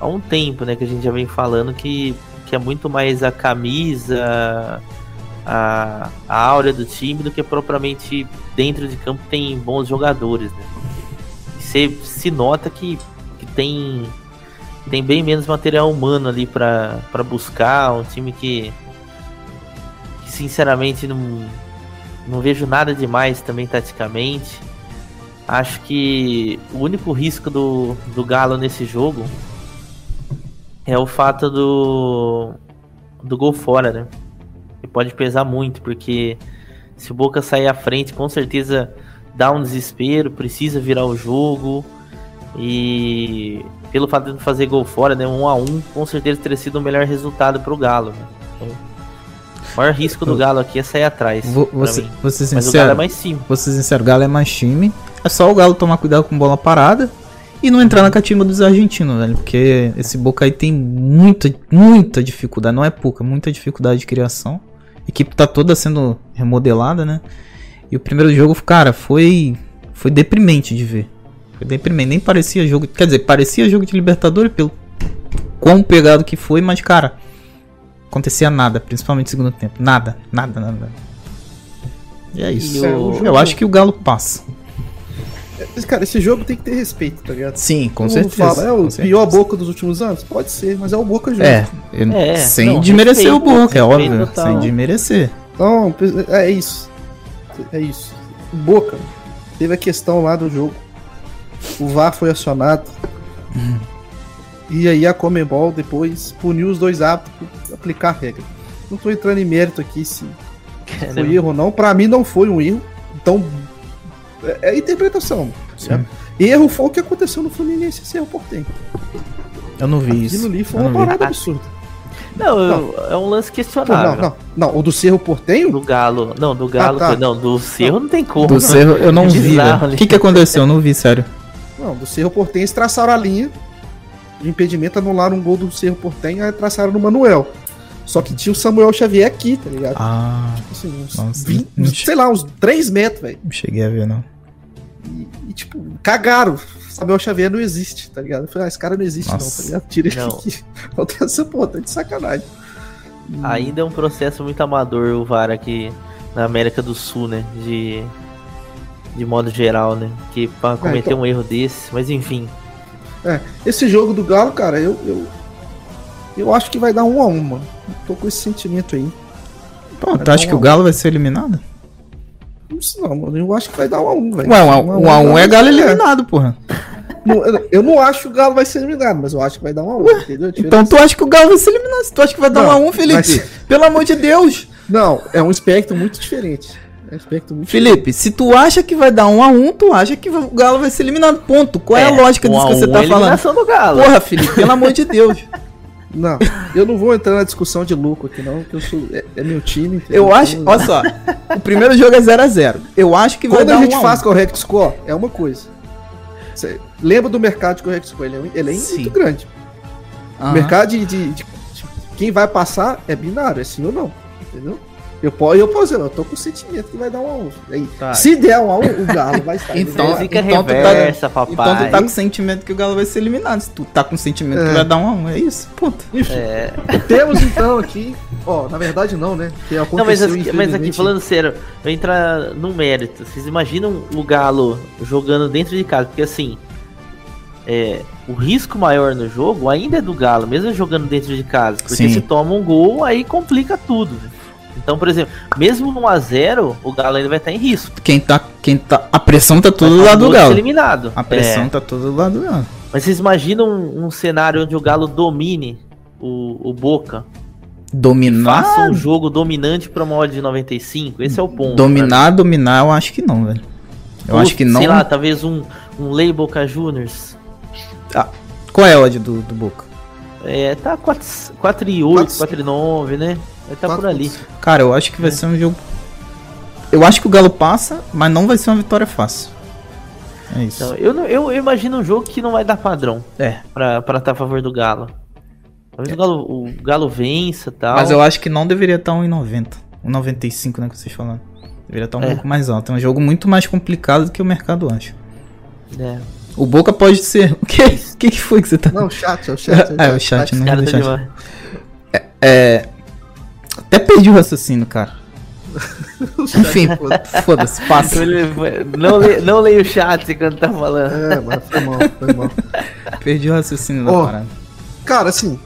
há um tempo, né, que a gente já vem falando que, que é muito mais a camisa, a, a áurea do time do que propriamente dentro de campo tem bons jogadores, né? Você se nota que, que tem tem bem menos material humano ali para buscar, um time que, que sinceramente não, não vejo nada demais também taticamente. Acho que o único risco do, do Galo nesse jogo é o fato do, do gol fora, né? Que pode pesar muito, porque se o Boca sair à frente, com certeza dá um desespero, precisa virar o jogo. E pelo fato de não fazer gol fora, né, um a um, com certeza teria sido o melhor resultado para o Galo. Né? Então, o maior risco do Galo aqui é sair atrás. Vou, você, você sincero, Mas o Galo é mais time. Você sincero, o Galo é mais time. É só o Galo tomar cuidado com bola parada e não entrar na catimba dos argentinos, velho. Porque esse Boca aí tem muita, muita dificuldade. Não é pouca, muita dificuldade de criação. A equipe tá toda sendo remodelada, né? E o primeiro jogo, cara, foi foi deprimente de ver. Foi deprimente, nem parecia jogo, quer dizer, parecia jogo de Libertadores pelo quão pegado que foi, mas cara, acontecia nada, principalmente no segundo tempo. Nada, nada, nada. E é isso. Eu, eu acho que o Galo passa. Cara, esse jogo tem que ter respeito, tá ligado? Sim, com certeza. Fala, é o pior Boca dos últimos anos? Pode ser, mas é o Boca jogo. É, é sem não, desmerecer respeito, o Boca, é óbvio. Total. Sem desmerecer. Então, é isso. É isso. Boca, teve a questão lá do jogo. O VAR foi acionado. Hum. E aí a Comebol depois puniu os dois árbitros por aplicar a regra. Não tô entrando em mérito aqui se Caramba. foi erro ou não. Pra mim não foi um erro. Então, é, é interpretação. Erro foi o que aconteceu no Fluminense Cerro Portenho. Eu não vi Aquilo isso. Ali foi uma parada absurda. Não, não, é um lance questionável. Não, não, não. O do Cerro Portenho? Do Galo. Não, do Galo. Ah, tá. Não, do Cerro não tem como. Do Cerro eu não vi. O que, que aconteceu? Eu não vi, sério. Não, do Cerro Portenho eles traçaram a linha de impedimento, anularam um gol do Cerro Portenho e traçaram no Manuel. Só que tinha o Samuel Xavier aqui, tá ligado? Ah. Tipo assim, uns, nossa, 20, sei lá, uns 3 metros, velho. Não cheguei a ver, não. E, e, tipo, cagaram. Samuel Xavier não existe, tá ligado? Eu falei, ah, esse cara não existe, nossa. não, tá ligado? Tira ele aqui. Outra essa porra, tá de sacanagem. Ainda é um processo muito amador o VAR aqui na América do Sul, né? De, de modo geral, né? Que pra é, cometer é, então... um erro desse, mas enfim. É, esse jogo do Galo, cara, eu, eu, eu acho que vai dar um a um, mano. Tô com esse sentimento aí. Pô, tu acha um que o Galo vai ser eliminado? Não, mano, eu acho que vai dar um a um, velho. Ué, um a um, um, a um é Galo eliminado, porra. Não, eu não acho que o Galo vai ser eliminado, mas eu acho que vai dar um a um, entendeu? Então tu acha que o Galo vai ser eliminado? Se tu acha que vai dar não, um a um, Felipe? Mas... Pelo amor de Deus! Não, é um espectro muito diferente. É um espectro muito Felipe, diferente. se tu acha que vai dar um a um, tu acha que o Galo vai ser eliminado. Ponto. Qual é, é a lógica disso que você tá é falando? Do Galo. Porra, Felipe, pelo amor de Deus. Não, eu não vou entrar na discussão de lucro aqui, não, porque eu sou, é, é meu time. Eu acho, olha só, o primeiro jogo é 0x0. Eu acho que vai Quando dar a gente um faz correct score, é uma coisa. Você lembra do mercado de correct score? Ele é, ele é muito grande. Uhum. O mercado de, de, de, de, quem vai passar é binário, é sim ou não, entendeu? Eu, eu posso, eu tô com o sentimento que vai dar um a um. Aí, tá. Se der um a um, o Galo vai estar. então, fica então, reversa, tu tá, papai. Então tu tá com o sentimento que o Galo vai ser eliminado. Se tu tá com o sentimento é. que vai dar um a um, é isso? Puta. Enfim, é. temos então aqui. Ó, na verdade não, né? Que não, mas, aqui, mas aqui, falando sério, eu entrar no mérito. Vocês imaginam o Galo jogando dentro de casa? Porque assim. É, o risco maior no jogo ainda é do Galo, mesmo jogando dentro de casa. Porque Sim. se toma um gol, aí complica tudo. Então, por exemplo, mesmo no 1x0, o Galo ainda vai estar em risco. Quem tá. Quem tá a pressão tá tudo do lado do Galo. eliminado. A pressão é. tá tudo do lado do Galo. Mas vocês imaginam um, um cenário onde o Galo domine o, o Boca? Dominar. Faça um jogo dominante para uma odd de 95. Esse é o ponto. Dominar, dominar, eu acho que não, velho. Eu acho que não. Sei lá, talvez um, um Lei Boca Juniors. Ah, qual é a odd do, do Boca? É, tá 4,8, 4,9, né? Vai estar tá por ali. Cara, eu acho que vai é. ser um jogo. Eu acho que o Galo passa, mas não vai ser uma vitória fácil. É isso. Então, eu, eu, eu, imagino um jogo que não vai dar padrão. É. Pra estar tá a favor do Galo. Talvez é. o, Galo, o Galo vença tal. Mas eu acho que não deveria estar 1,90. 1,95, né? Que vocês falaram. Deveria estar um é. pouco mais alto. É um jogo muito mais complicado do que o mercado acha. É. O Boca pode ser. O que, que, que foi que você tá. Não, o chat, é o chat. É, é o chat, não é o chat. É, é, até perdi o raciocínio, cara. Enfim, foda-se, passa. Não, le, não leio o chat quando tá falando. É, mas foi mal, foi mal. Perdi o raciocínio da oh, parada. Cara, assim,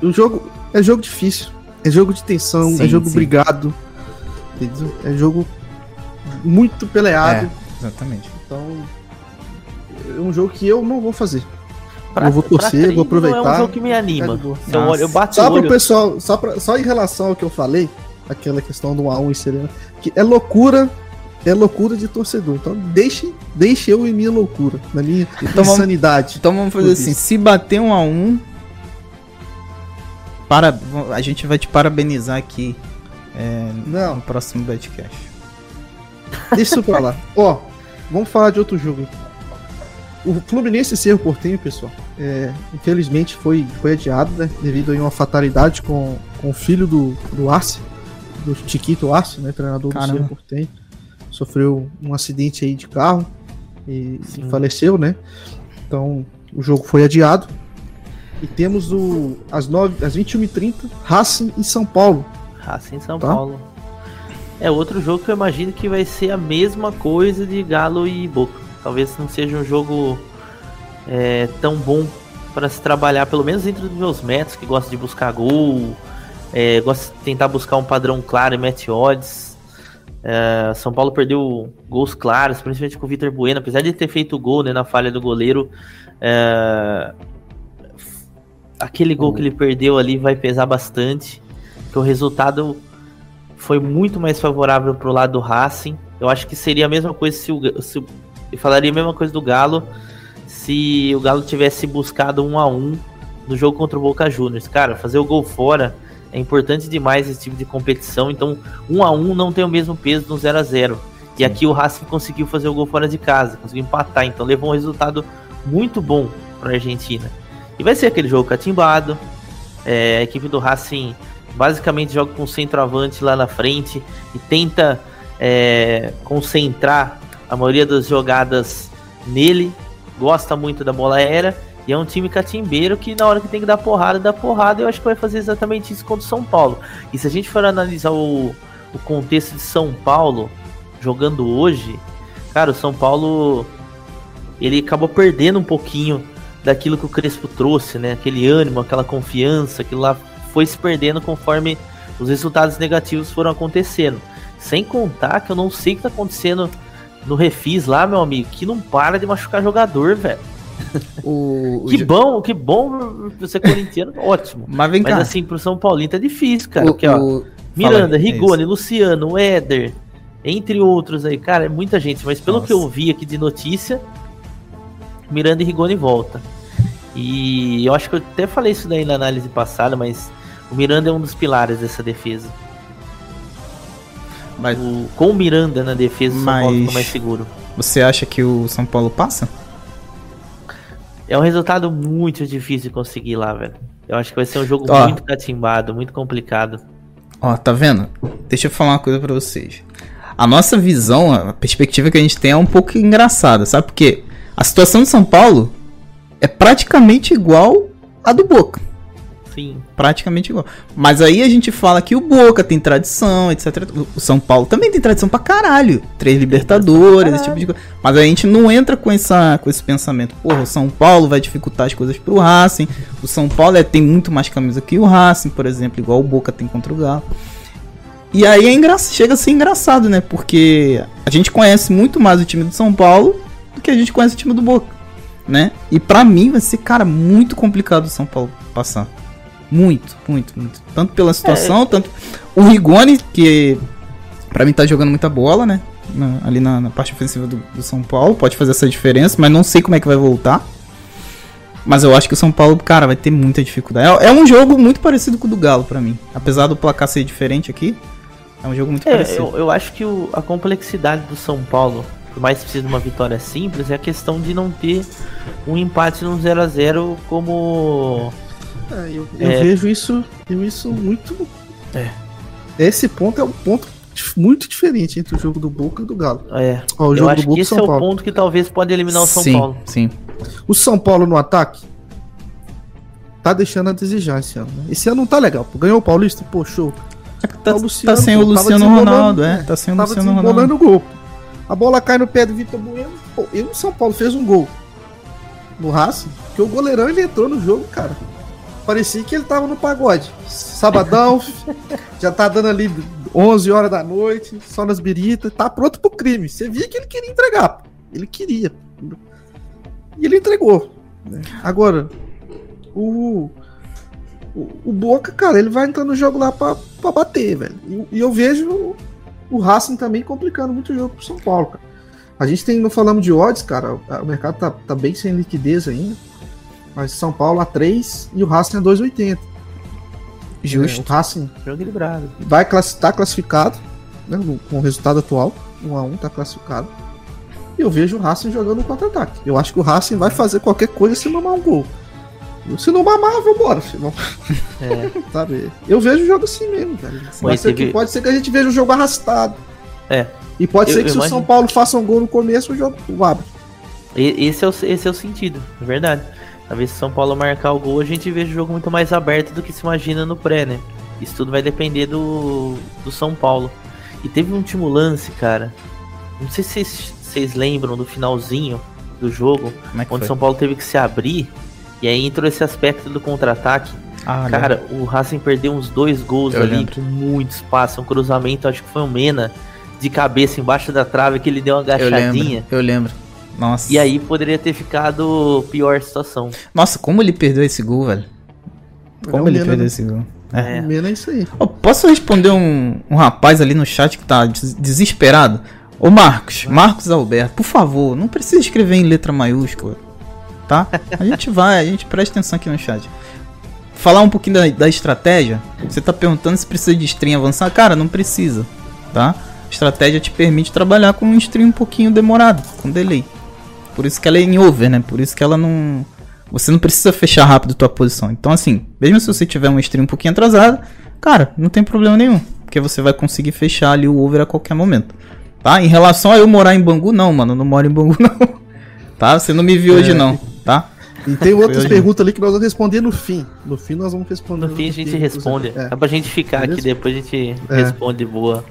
o jogo é jogo difícil. É jogo de tensão, sim, é jogo sim. brigado. Entendeu? É jogo muito peleado. É, exatamente. Então, é um jogo que eu não vou fazer. Pra, eu vou torcer, vou aproveitar. Não é um jogo que me anima. Eu, olho, eu bato só pro pessoal, só, pra, só em relação ao que eu falei, aquela questão do 1x1 e Serena, que é loucura, é loucura de torcedor. Então deixe, deixe eu em minha loucura, na minha então insanidade. Vamos, então vamos fazer assim, se bater um a um, para, a gente vai te parabenizar aqui é, Não. no próximo Betcast. Deixa isso pra lá. Ó, vamos falar de outro jogo. O Fluminense e Cerro Portenho, pessoal, é, infelizmente foi, foi adiado, né? Devido a uma fatalidade com, com o filho do, do Arce, do Chiquito Arce, né? Treinador Caramba. do Cerro Portenho. Sofreu um acidente aí de carro e, e faleceu, né? Então o jogo foi adiado. E temos o, as, 9, as 21h30, Racing em São Paulo. Racing em São tá? Paulo. É outro jogo que eu imagino que vai ser a mesma coisa de Galo e Boca. Talvez não seja um jogo é, tão bom para se trabalhar, pelo menos dentro dos meus métodos, que gosta de buscar gol, é, gosta de tentar buscar um padrão claro e mete odds. É, São Paulo perdeu gols claros, principalmente com o Vitor Bueno, apesar de ter feito o gol né, na falha do goleiro. É, aquele gol que ele perdeu ali vai pesar bastante, que o resultado foi muito mais favorável para o lado do Racing. Eu acho que seria a mesma coisa se o, se e falaria a mesma coisa do Galo se o Galo tivesse buscado um a um no jogo contra o Boca Juniors. Cara, fazer o gol fora é importante demais esse tipo de competição. Então, um a um não tem o mesmo peso no 0 a 0 E aqui o Racing conseguiu fazer o gol fora de casa, conseguiu empatar. Então, levou um resultado muito bom para a Argentina. E vai ser aquele jogo catimbado. É, a equipe do Racing basicamente joga com o centroavante lá na frente e tenta é, concentrar a maioria das jogadas nele, gosta muito da bola aérea e é um time catimbeiro que na hora que tem que dar porrada, dá porrada. Eu acho que vai fazer exatamente isso contra o São Paulo. E se a gente for analisar o, o contexto de São Paulo jogando hoje, cara, o São Paulo ele acabou perdendo um pouquinho daquilo que o Crespo trouxe, né? Aquele ânimo, aquela confiança, aquilo lá foi se perdendo conforme os resultados negativos foram acontecendo. Sem contar que eu não sei o que está acontecendo no refis lá, meu amigo, que não para de machucar jogador, velho. O, que o... bom, que bom você corintiano, ótimo. Mas vem Mas cá. assim, pro São Paulino tá difícil, cara. O, Aqui, ó, Miranda, Rigoni, é Luciano, Éder, entre outros aí, cara, é muita gente. Mas pelo Nossa. que eu vi aqui de notícia, Miranda e Rigoni volta. E eu acho que eu até falei isso daí na análise passada, mas o Miranda é um dos pilares dessa defesa. Mas, o, com o Miranda na defesa, o São Paulo fica mais seguro. Você acha que o São Paulo passa? É um resultado muito difícil de conseguir lá, velho. Eu acho que vai ser um jogo Ó, muito catimbado, muito complicado. Ó, tá vendo? Deixa eu falar uma coisa para vocês. A nossa visão, a perspectiva que a gente tem é um pouco engraçada, sabe? Porque a situação de São Paulo é praticamente igual à do Boca. Sim. Praticamente igual. Mas aí a gente fala que o Boca tem tradição, etc. O São Paulo também tem tradição pra caralho. Três Libertadores, esse tipo de coisa. Mas a gente não entra com, essa, com esse pensamento. Porra, o São Paulo vai dificultar as coisas pro Racing. O São Paulo é, tem muito mais camisa que o Racing, por exemplo, igual o Boca tem contra o Galo. E aí é engra... chega a ser engraçado, né? Porque a gente conhece muito mais o time do São Paulo do que a gente conhece o time do Boca, né? E para mim vai ser, cara, muito complicado o São Paulo passar. Muito, muito, muito. Tanto pela situação, é. tanto. O Rigoni, que para mim tá jogando muita bola, né? Na, ali na, na, parte ofensiva do, do, São Paulo, pode fazer essa diferença, mas não sei como é que vai voltar. Mas eu acho que o São Paulo, cara, vai ter muita dificuldade. É, é um jogo muito parecido com o do Galo para mim. Apesar do placar ser diferente aqui, é um jogo muito é, parecido. Eu, eu acho que o, a complexidade do São Paulo, por mais que precise de uma vitória simples, é a questão de não ter um empate no 0 a 0 como é, eu, eu é. vejo isso, eu isso muito. É. Esse ponto é um ponto muito diferente entre o jogo do Boca e do Galo. É. Ó, o jogo eu acho do Boca que esse São é Paulo. o ponto que talvez pode eliminar o São sim, Paulo. Sim. O São Paulo no ataque tá deixando a desejar esse ano. Né? Esse ano não tá legal. Ganhou o Paulista, pô, show. É tá, tá, Luciano, tá sem o Luciano Ronaldo, é. Tá sem o Luciano Ronaldo. o gol. A bola cai no pé do Vitor Bueno. Pô, e o São Paulo fez um gol no Racing, que o goleirão ele entrou no jogo, cara. Parecia que ele tava no pagode. Sabadão, já tá dando ali 11 horas da noite, só nas biritas, tá pronto pro crime. Você via que ele queria entregar. Ele queria. E ele entregou. Né? Agora, o, o, o, Boca, cara, ele vai entrar no jogo lá pra, pra bater, velho. E, e eu vejo o, o Racing também complicando muito o jogo pro São Paulo, cara. A gente tem, não falamos de odds, cara, o mercado tá, tá bem sem liquidez ainda. Mas São Paulo a 3 e o Racing a 2,80. Justo. É, o Racing Jogo equilibrado. vai class, tá classificado, né, com o resultado atual. 1 a 1 tá classificado. E eu vejo o Racing jogando contra-ataque. Eu acho que o Racing vai fazer qualquer coisa se mamar um gol. Se não mamar, vambora, filho. É. Sabe? Eu vejo o jogo assim mesmo, velho. Pode ser, teve... que, pode ser que a gente veja o jogo arrastado. É. E pode eu, ser que se imagino... o São Paulo faça um gol no começo, o jogo abre. Esse é o, esse é o sentido, é verdade. Talvez se São Paulo marcar o gol, a gente veja o jogo muito mais aberto do que se imagina no pré, né? Isso tudo vai depender do, do São Paulo. E teve um último lance, cara. Não sei se vocês lembram do finalzinho do jogo, é onde São Paulo teve que se abrir. E aí entrou esse aspecto do contra-ataque. Ah, cara, o Racing perdeu uns dois gols Eu ali lembro. com muito espaço. Um cruzamento, acho que foi o Mena de cabeça embaixo da trave que ele deu uma agachadinha. Eu lembro. Eu lembro. Nossa. E aí poderia ter ficado pior situação. Nossa, como ele perdeu esse gol, velho. Como ele, ele perdeu né? esse gol. É. é isso aí. Oh, posso responder um, um rapaz ali no chat que tá desesperado? Ô Marcos, Marcos Alberto, por favor, não precisa escrever em letra maiúscula, tá? A gente vai, a gente presta atenção aqui no chat. Falar um pouquinho da, da estratégia. Você tá perguntando se precisa de stream avançar? Cara, não precisa, tá? A estratégia te permite trabalhar com um stream um pouquinho demorado, com delay. Por isso que ela é em over, né? Por isso que ela não. Você não precisa fechar rápido tua posição. Então, assim, mesmo se você tiver um stream um pouquinho atrasado, cara, não tem problema nenhum. Porque você vai conseguir fechar ali o over a qualquer momento. Tá? Em relação a eu morar em Bangu, não, mano. Eu não moro em Bangu, não. Tá? Você não me viu é, hoje, não. Tá? E tem outras perguntas ali que nós vamos responder no fim. No fim nós vamos responder. No fim a gente responde. É. é pra gente ficar Beleza? aqui, depois a gente é. responde boa.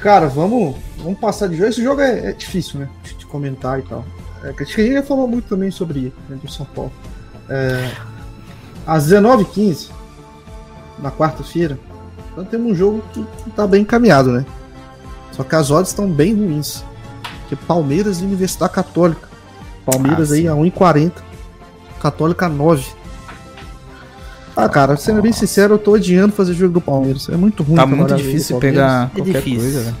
Cara, vamos, vamos passar de jogo. Esse jogo é, é difícil, né? De comentar e tal. É, a gente já falou muito também sobre né, do São Paulo. É, às 19h15, na quarta-feira, então temos um jogo que, está bem encaminhado, né? Só que as odds estão bem ruins. Que Palmeiras e Universidade Católica. Palmeiras ah, aí a 1,40. Católica 9. Ah, cara, sendo bem sincero, eu tô odiando fazer jogo do Palmeiras. É muito ruim. Tá muito difícil pegar é qualquer difícil. coisa, né?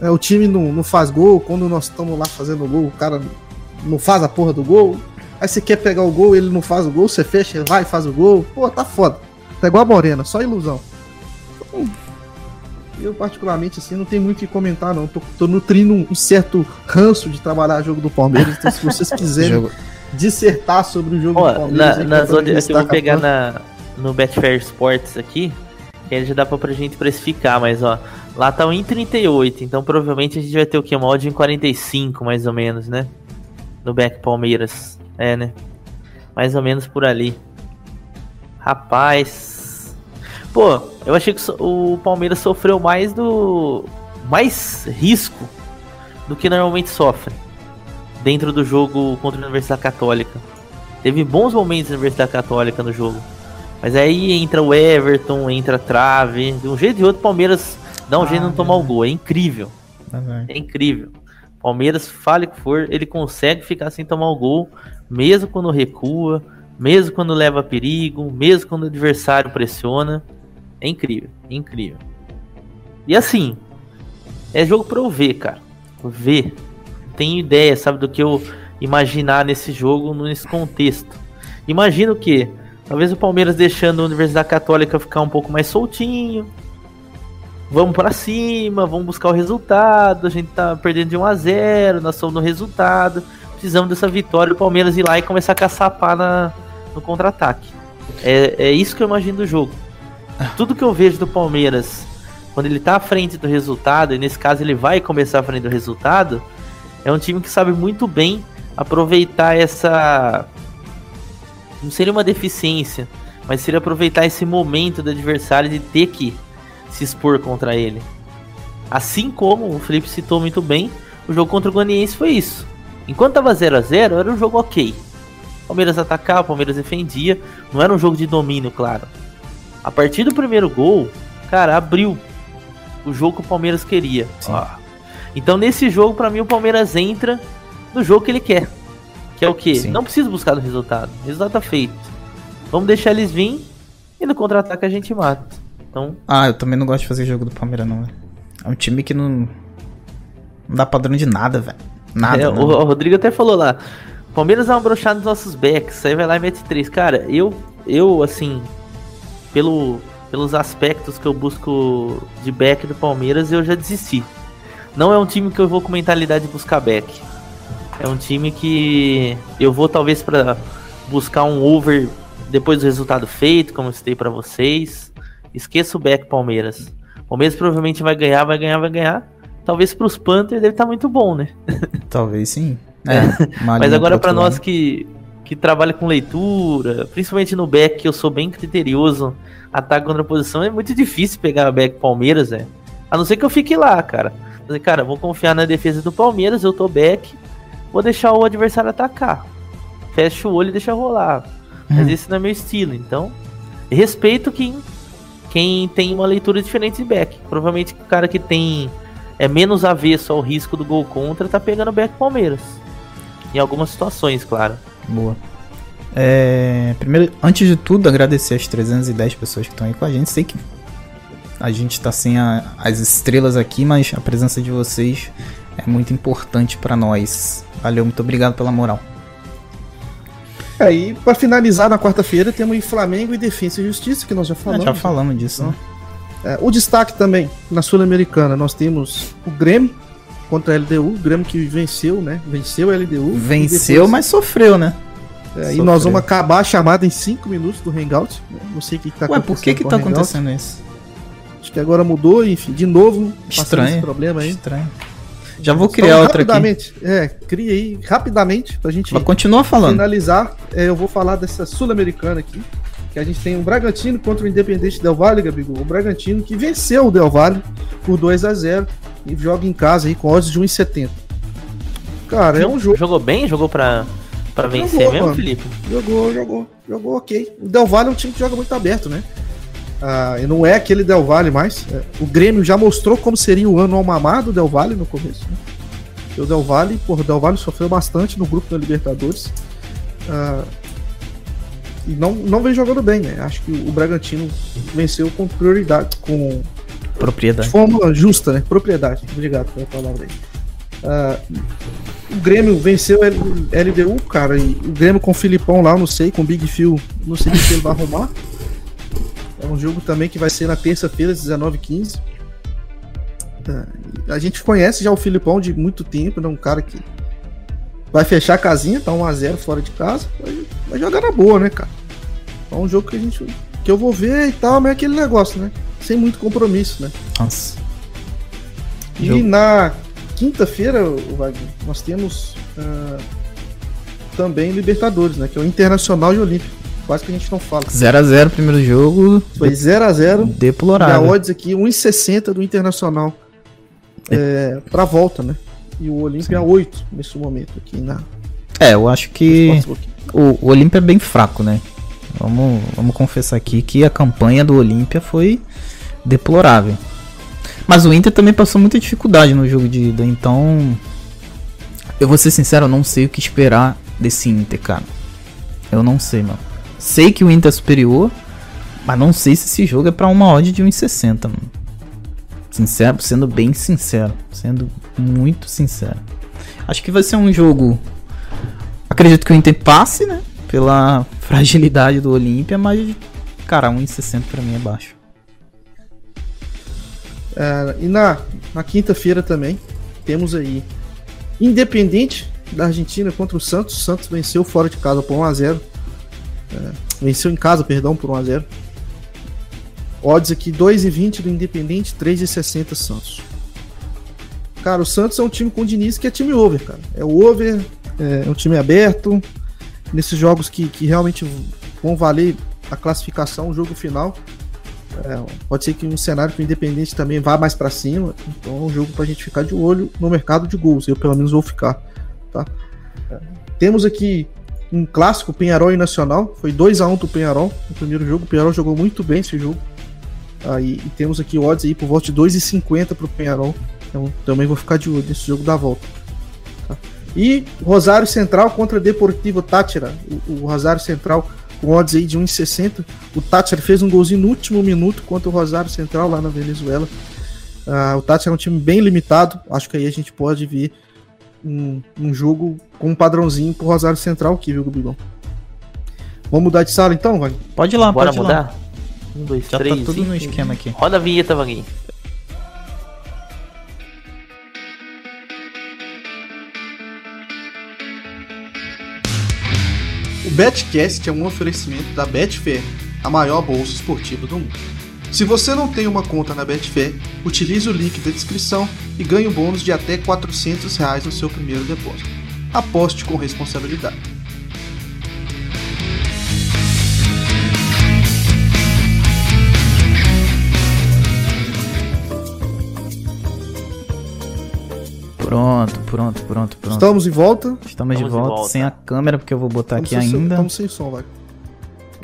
É, o time não, não faz gol. Quando nós estamos lá fazendo gol, o cara não faz a porra do gol. Aí você quer pegar o gol, ele não faz o gol, você fecha, ele vai e faz o gol. Pô, tá foda. Tá igual a Morena, só ilusão. Eu, particularmente, assim, não tenho muito o que comentar, não. Tô, tô nutrindo um certo ranço de trabalhar jogo do Palmeiras. Então, se vocês quiserem dissertar sobre o jogo Ó, do Palmeiras... Na, nas onde, eu vou pegar na, no Betfair Sports aqui, Que aí já dá pra, pra gente precificar, mas ó, lá tá em 38, então provavelmente a gente vai ter o que? Uma odd em 45, mais ou menos, né? No back Palmeiras. É, né? Mais ou menos por ali. Rapaz. Pô, eu achei que o Palmeiras sofreu mais do. Mais risco do que normalmente sofre. Dentro do jogo contra a Universidade Católica. Teve bons momentos na Universidade Católica no jogo. Mas aí entra o Everton, entra a trave. De um jeito ou de outro, o Palmeiras dá um ah, jeito de não tomar o gol. É incrível. Tá é incrível. Palmeiras, fale que for, ele consegue ficar sem tomar o gol, mesmo quando recua, mesmo quando leva perigo, mesmo quando o adversário pressiona. É incrível, é incrível. E assim, é jogo pra eu ver, cara. Ver. Tenho ideia, sabe, do que eu imaginar nesse jogo, nesse contexto. Imagina o que? Talvez o Palmeiras deixando a Universidade Católica ficar um pouco mais soltinho. Vamos para cima, vamos buscar o resultado. A gente tá perdendo de 1 a 0 nós somos no resultado. Precisamos dessa vitória. O Palmeiras ir lá e começar a caçapar na, no contra-ataque. É, é isso que eu imagino do jogo. Tudo que eu vejo do Palmeiras, quando ele tá à frente do resultado, e nesse caso ele vai começar à frente do resultado, é um time que sabe muito bem aproveitar essa. Não seria uma deficiência, mas seria aproveitar esse momento do adversário de ter que se expor contra ele. Assim como o Felipe citou muito bem, o jogo contra o Guaniense foi isso. Enquanto tava 0 a 0 era um jogo ok. Palmeiras atacava, Palmeiras defendia, não era um jogo de domínio, claro. A partir do primeiro gol, cara, abriu o jogo que o Palmeiras queria. Então nesse jogo, para mim, o Palmeiras entra do jogo que ele quer. Que é o quê? Sim. Não precisa buscar o resultado. O resultado tá feito. Vamos deixar eles vir e no contra-ataque a gente mata. Então... Ah, eu também não gosto de fazer jogo do Palmeiras, não. É um time que não. Não dá padrão de nada, velho. Nada. É, o, o, Rodrigo até falou lá. Palmeiras é uma brochada nos nossos backs. Aí vai lá e mete três. Cara, eu, eu assim, pelo, pelos aspectos que eu busco de back do Palmeiras, eu já desisti. Não é um time que eu vou com mentalidade de buscar back. É um time que eu vou talvez para buscar um over depois do resultado feito, como eu citei para vocês. Esqueça o back Palmeiras. Palmeiras provavelmente vai ganhar, vai ganhar, vai ganhar. Talvez para os Panthers deve estar tá muito bom, né? Talvez sim. É, Mas agora para nós que que trabalha com leitura, principalmente no back, que eu sou bem criterioso, ataque contra a posição, é muito difícil pegar back Palmeiras, é. A não ser que eu fique lá, cara. Cara, vou confiar na defesa do Palmeiras, eu tô back, vou deixar o adversário atacar. Fecha o olho e deixa rolar. Hum. Mas esse não é meu estilo, então. Respeito quem, quem tem uma leitura diferente de back. Provavelmente o cara que tem. É menos avesso ao risco do gol contra, tá pegando back Palmeiras. Em algumas situações, claro. Boa. É, primeiro, antes de tudo, agradecer as 310 pessoas que estão aí com a gente. Sei que a gente tá sem a, as estrelas aqui, mas a presença de vocês é muito importante para nós. Valeu, muito obrigado pela moral. É, e para finalizar, na quarta-feira temos Flamengo e Defesa e Justiça, que nós já falamos. É, já falamos disso, né? É, o destaque também, na Sul-Americana, nós temos o Grêmio contra a LDU, o Grêmio que venceu, né? Venceu a LDU. Venceu, depois... mas sofreu, né? É, e nós vamos acabar a chamada em 5 minutos do Hangout. Não sei o que, que tá Ué, acontecendo. Ué, por que que tá acontecendo isso? Acho que agora mudou, enfim, de novo. Estranho. Esse problema aí. Estranho. Já vou criar então, outra rapidamente, aqui. É, cria aí rapidamente pra gente. Mas continua falando. Finalizar, é, eu vou falar dessa sul-americana aqui, que a gente tem o Bragantino contra o Independente Del Valle, Gabigol. O Bragantino que venceu o Del Valle por 2 a 0 e joga em casa aí com odds de 1,70. Cara, é um jogo. Jogou bem? Jogou pra, pra vencer jogou, mesmo, mano. Felipe? Jogou, jogou. Jogou ok. O Del Valle é um time que joga muito aberto, né? Ah, e não é aquele Del Valle mais. É, o Grêmio já mostrou como seria o ano do Del Valle no começo. Né? E o Del Valle, porra, o Del Valle sofreu bastante no grupo da Libertadores. Ah, e não, não vem jogando bem, né? Acho que o Bragantino venceu com prioridade, com propriedade. De forma justa, né? Propriedade. Obrigado pela palavra aí. Ah, o Grêmio venceu o LDU, cara, e o Grêmio com o Filipão lá, não sei, com o Big Phil, não sei o que ele vai arrumar. É um jogo também que vai ser na terça-feira, 19h15. É, a gente conhece já o Filipão de muito tempo, né? Um cara que vai fechar a casinha, tá 1x0 fora de casa. Vai, vai, jogar na boa, né, cara? É um jogo que a gente. que eu vou ver e tal, mas é aquele negócio, né? sem muito compromisso, né? Nossa. E Jogo. na quinta-feira, Wagner, nós temos uh, também Libertadores, né? Que é o Internacional e Olímpico. Quase que a gente não fala. 0x0 primeiro jogo. Foi 0x0. Deplorável. E a odds aqui, 1,60 do Internacional. É, pra volta, né? E o Olímpia 8 nesse momento aqui na. É, eu acho que o, o Olímpia é bem fraco, né? Vamos, vamos confessar aqui que a campanha do Olímpia foi deplorável. Mas o Inter também passou muita dificuldade no jogo de ida, então. Eu vou ser sincero, eu não sei o que esperar desse Inter, cara. Eu não sei, mano. Sei que o Inter é superior, mas não sei se esse jogo é pra uma odd de 1,60, mano. Sincero, sendo bem sincero. Sendo muito sincero. Acho que vai ser um jogo. Acredito que o Inter passe, né? Pela fragilidade do Olímpia, mas, cara, 1,60 pra mim é baixo. É, e na, na quinta-feira também temos aí Independente da Argentina contra o Santos. O Santos venceu fora de casa por 1x0. É, venceu em casa, perdão, por 1x0. Odds aqui 2,20 do Independente, 3,60 Santos. Cara, o Santos é um time com o Diniz que é time over, cara. É o over, é, é um time aberto. Nesses jogos que, que realmente vão valer a classificação, o jogo final. É, pode ser que um cenário que o Independente também vá mais para cima. Então é um jogo pra gente ficar de olho no mercado de gols. Eu pelo menos vou ficar. Tá? Temos aqui um clássico, Penharol e Nacional. Foi 2 a 1 pro Penharol no primeiro jogo. O Penharol jogou muito bem esse jogo. Aí e temos aqui odds aí por volta de 2,50 pro Penharol. Então também vou ficar de olho nesse jogo da volta. Tá? E Rosário Central contra Deportivo Tátira. O, o Rosário Central com odds aí de 1,60. O Tátira fez um golzinho no último minuto contra o Rosário Central lá na Venezuela. Uh, o Tátira é um time bem limitado. Acho que aí a gente pode ver um, um jogo com um padrãozinho pro Rosário Central aqui, viu, Gubigão? Vamos mudar de sala então, vai? Pode ir lá, Bora pode mudar? Lá. Um, dois, Já tá três. Tá tudo no esquema aqui. Roda a vinheta, Vaguinho. O Betcast é um oferecimento da Betfair, a maior bolsa esportiva do mundo. Se você não tem uma conta na Betfair, utilize o link da descrição e ganhe um bônus de até 400 reais no seu primeiro depósito. Aposte com responsabilidade. Pronto, pronto, pronto, pronto. Estamos de volta? Estamos, de, volta, de volta, sem a câmera, porque eu vou botar estamos aqui sem ainda. Estamos sem som, vai.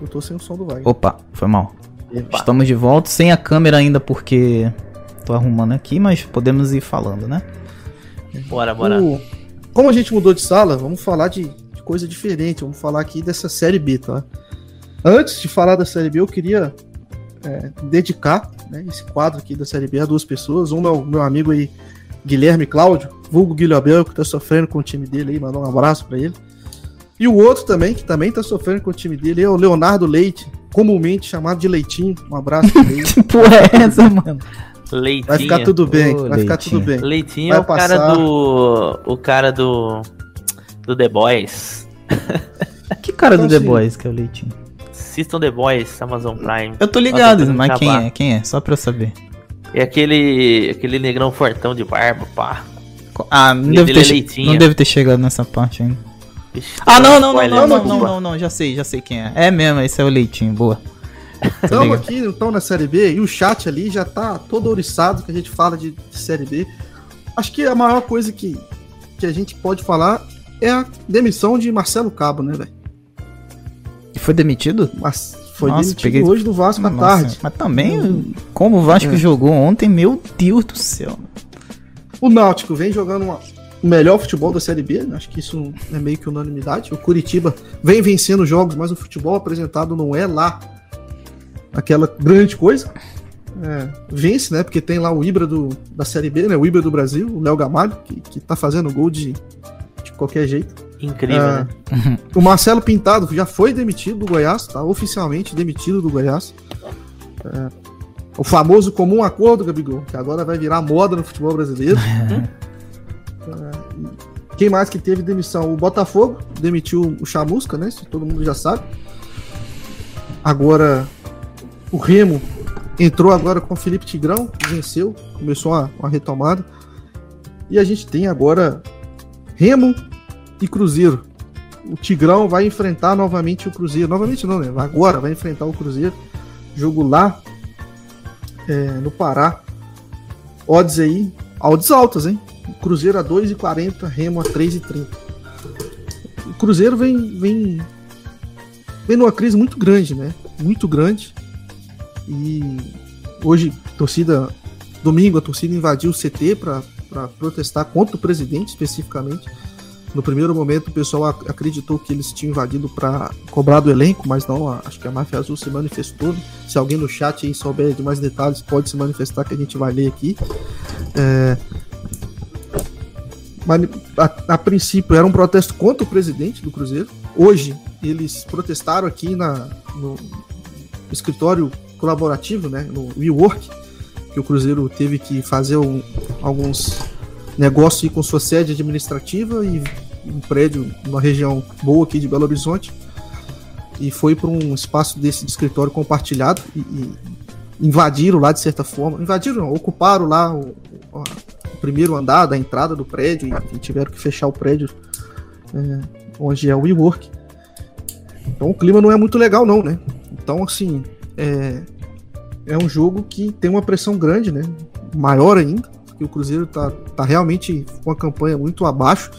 Eu tô sem o som do vai. Opa, foi mal. Epa. Estamos de volta, sem a câmera ainda, porque tô arrumando aqui, mas podemos ir falando, né? Bora, bora. O... Como a gente mudou de sala, vamos falar de, de coisa diferente. Vamos falar aqui dessa série B, tá? Antes de falar da série B, eu queria é, dedicar né, esse quadro aqui da série B a duas pessoas. Um é o meu amigo aí, Guilherme Cláudio, vulgo Guilherme Abel, que tá sofrendo com o time dele aí, mandou um abraço para ele. E o outro também, que também tá sofrendo com o time dele, é o Leonardo Leite, comumente chamado de Leitinho. Um abraço que porra é essa, mano? Leitinho. Vai ficar tudo bem, vai leitinho. ficar tudo bem. Leitinho vai é o passar... cara do. O cara do. Do The Boys. que cara então, do The assim, Boys que é o Leitinho? Assistam The Boys, Amazon Prime. Eu tô ligado, mas quem é? Quem é? Só pra eu saber. É aquele, aquele negrão fortão de barba, pá. Ah, não deve, ter, não deve ter chegado nessa parte ainda. Ah, não, não, não, não, não, não, não, não, já sei, já sei quem é. É mesmo, esse é o Leitinho, boa. Estamos aqui então na Série B e o chat ali já tá todo ouriçado que a gente fala de, de Série B. Acho que a maior coisa que, que a gente pode falar é a demissão de Marcelo Cabo, né, velho? Foi demitido? Mas foi Nossa, demitido peguei... hoje do Vasco à tarde. Mas também, como o Vasco é. jogou ontem, meu Deus do céu. O Náutico vem jogando uma, o melhor futebol da Série B, né? acho que isso é meio que unanimidade. O Curitiba vem vencendo jogos, mas o futebol apresentado não é lá aquela grande coisa. É, vence, né? Porque tem lá o Ibra do, da Série B, né? O Ibra do Brasil, o Léo Gamalho, que, que tá fazendo gol de, de qualquer jeito. Incrível, é, né? O Marcelo Pintado já foi demitido do Goiás, tá oficialmente demitido do Goiás. É, o famoso comum acordo, Gabigol, que agora vai virar moda no futebol brasileiro. quem mais que teve demissão? O Botafogo demitiu o Chamusca, né? Isso todo mundo já sabe. Agora, o Remo entrou agora com o Felipe Tigrão, venceu, começou uma, uma retomada. E a gente tem agora Remo e Cruzeiro. O Tigrão vai enfrentar novamente o Cruzeiro. Novamente não, né? Agora vai enfrentar o Cruzeiro. Jogo lá é, no Pará. Odds aí, odds altas, hein? Cruzeiro a 2,40, Remo a 3,30. O Cruzeiro vem, vem, vem numa crise muito grande, né? Muito grande. E hoje, torcida, domingo, a torcida invadiu o CT para protestar contra o presidente especificamente. No primeiro momento, o pessoal acreditou que eles tinham invadido para cobrar do elenco, mas não, acho que a Máfia Azul se manifestou. Se alguém no chat aí souber de mais detalhes, pode se manifestar que a gente vai ler aqui. É, a, a, princípio era um protesto contra o presidente do Cruzeiro. Hoje eles protestaram aqui na, no escritório colaborativo, né, no WeWork, que o Cruzeiro teve que fazer um, alguns negócios com sua sede administrativa e um prédio numa região boa aqui de Belo Horizonte e foi para um espaço desse de escritório compartilhado e, e, invadiram lá de certa forma, invadiram, não, ocuparam lá o, o, primeiro andar da entrada do prédio e, e tiveram que fechar o prédio é, onde é o WeWork. Então o clima não é muito legal não, né? Então assim, é, é um jogo que tem uma pressão grande, né? Maior ainda, porque o Cruzeiro tá, tá realmente com uma campanha muito abaixo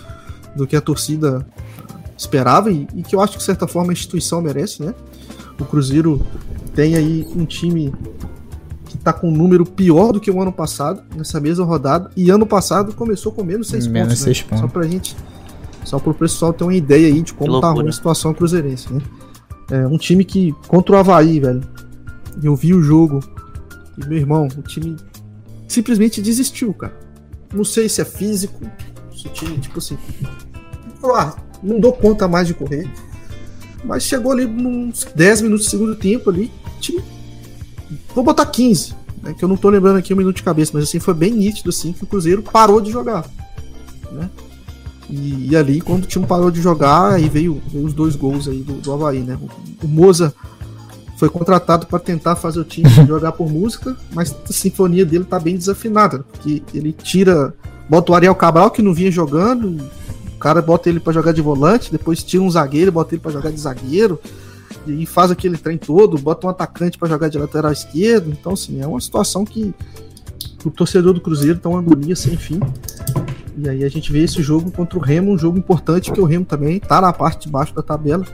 do que a torcida esperava e, e que eu acho que de certa forma a instituição merece, né? O Cruzeiro tem aí um time que tá com um número pior do que o ano passado, nessa mesma rodada, e ano passado começou com menos 6 pontos, né? seis pontos. Só pra gente, só pro pessoal ter uma ideia aí de como tá ruim a situação cruzeirense, né? É um time que, contra o Havaí, velho, eu vi o jogo e, meu irmão, o time simplesmente desistiu, cara. Não sei se é físico, se o time, tipo assim, ah, não dou conta mais de correr. Mas chegou ali uns 10 minutos do segundo tempo ali, time. Vou botar 15, né, que eu não tô lembrando aqui um minuto de cabeça, mas assim, foi bem nítido assim que o Cruzeiro parou de jogar. Né? E, e ali, quando o time parou de jogar, aí veio, veio os dois gols aí do, do Havaí, né? O, o Moza foi contratado para tentar fazer o time jogar por música, mas a sinfonia dele tá bem desafinada, porque ele tira, bota o Ariel Cabral que não vinha jogando, o cara bota ele para jogar de volante, depois tira um zagueiro, bota ele para jogar de zagueiro, e faz aquele trem todo, bota um atacante para jogar de lateral esquerdo. Então, assim, é uma situação que o torcedor do Cruzeiro tá uma agonia sem fim. E aí a gente vê esse jogo contra o Remo, um jogo importante, porque o Remo também tá na parte de baixo da tabela.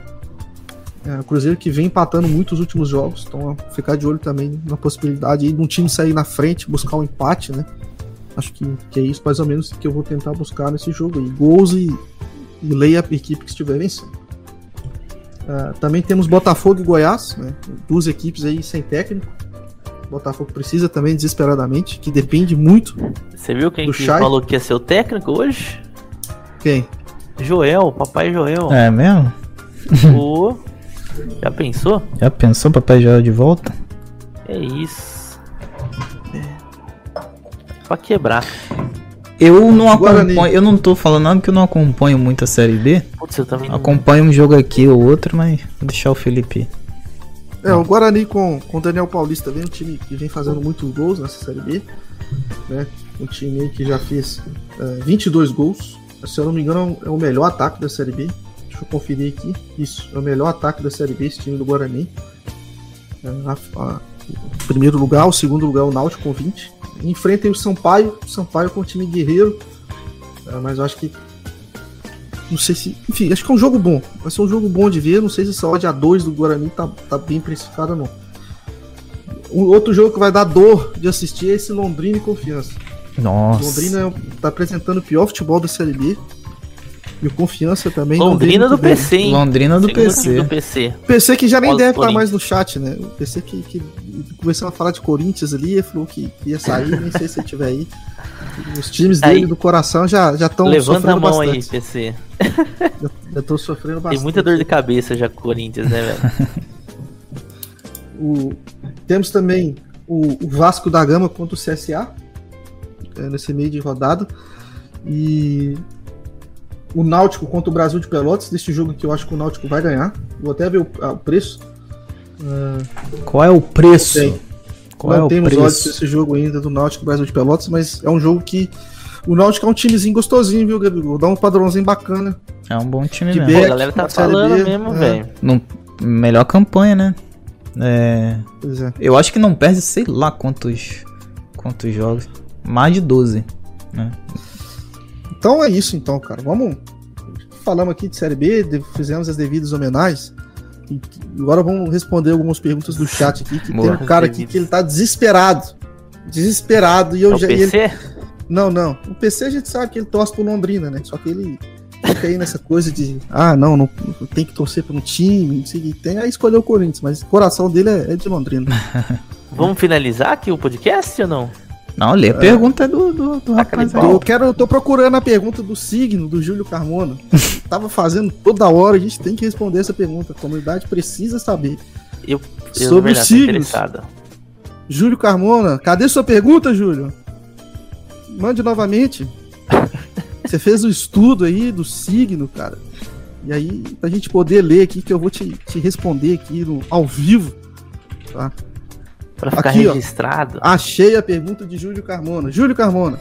É, o Cruzeiro que vem empatando muito os últimos jogos, então ficar de olho também na possibilidade de um time sair na frente, buscar um empate, né? Acho que, que é isso mais ou menos que eu vou tentar buscar nesse jogo aí. Gols e, e leia a equipe que estiver vencendo. Uh, também temos Botafogo e Goiás, né? duas equipes aí sem técnico. Botafogo precisa também desesperadamente, que depende muito. Você viu quem que falou que ia ser o técnico hoje? Quem? Joel, papai Joel. É mesmo? O já pensou? Já pensou Papai Joel de volta? É isso. É. Pra quebrar. Eu não acompanho, eu não tô falando nada porque eu não acompanho muito a série B. Putz, eu também Acompanho um jogo aqui ou outro, mas vou deixar o Felipe. É, o Guarani com o Daniel Paulista vem um time que vem fazendo muitos gols nessa série B. Né? Um time que já fez uh, é, 22 gols. Se eu não me engano, é o melhor ataque da série B. Deixa eu conferir aqui. Isso, é o melhor ataque da Série B, esse time do Guarani. É, a, a, primeiro lugar, o segundo lugar, o Náutico com 20. Enfrentem o Sampaio, o Sampaio com o time guerreiro. É, mas eu acho que. Não sei se. Enfim, acho que é um jogo bom. Vai ser um jogo bom de ver. Não sei se essa odd A2 do Guarani tá, tá bem precificada, não. Um outro jogo que vai dar dor de assistir é esse Londrina e Confiança. Nossa. Londrina tá apresentando o pior futebol da Série B. E o Confiança também. Londrina do PC, hein? Londrina do PC. do PC. PC que já nem Pós deve estar mais no chat, né? O PC que, que começou a falar de Corinthians ali, falou que ia sair, nem sei se ele tiver aí. Os times dele aí, do coração já estão Levanta a mão bastante. aí, PC. Já estou sofrendo bastante. Tem muita dor de cabeça já com o Corinthians, né, velho? o, temos também o, o, Vasco da Gama contra o CSA é, nesse meio de rodada. E o Náutico contra o Brasil de Pelotas, deste jogo que eu acho que o Náutico vai ganhar. Vou até ver o, ah, o preço. Uh, Qual é o preço? Tem. Qual não é temos olhos pra esse jogo ainda do Náutico Brasil de Pelotas, mas é um jogo que o Náutico é um timezinho gostosinho, viu, Gabigol? Dá um padrãozinho bacana. É um bom time mesmo. Beck, Pô, a galera tá falando B, mesmo, é. velho. Melhor campanha, né? É... é. Eu acho que não perde, sei lá quantos, quantos jogos. Mais de 12. Né? Então é isso, então, cara. Vamos. Falamos aqui de Série B, fizemos as devidas homenagens. E agora vamos responder algumas perguntas do chat aqui. Que Boa, tem um cara aqui que ele tá desesperado. Desesperado. E eu é já. PC? Ele... Não, não. O PC a gente sabe que ele torce pro Londrina, né? Só que ele fica aí nessa coisa de. Ah, não, não tem que torcer pra um time, não sei o que tem. Aí escolheu o Corinthians, mas o coração dele é, é de Londrina. vamos finalizar aqui o podcast ou não? Não, lê a é. pergunta do, do, do rapaz aí. Eu, quero, eu tô procurando a pergunta do signo do Júlio Carmona. Tava fazendo toda hora, a gente tem que responder essa pergunta. A comunidade precisa saber. Eu, eu sobre os signos. Júlio Carmona, cadê sua pergunta, Júlio? Mande novamente. Você fez o estudo aí do signo, cara. E aí, pra gente poder ler aqui, que eu vou te, te responder aqui no, ao vivo, tá? Pra ficar Aqui, registrado. Ó, achei a pergunta de Júlio Carmona. Júlio Carmona,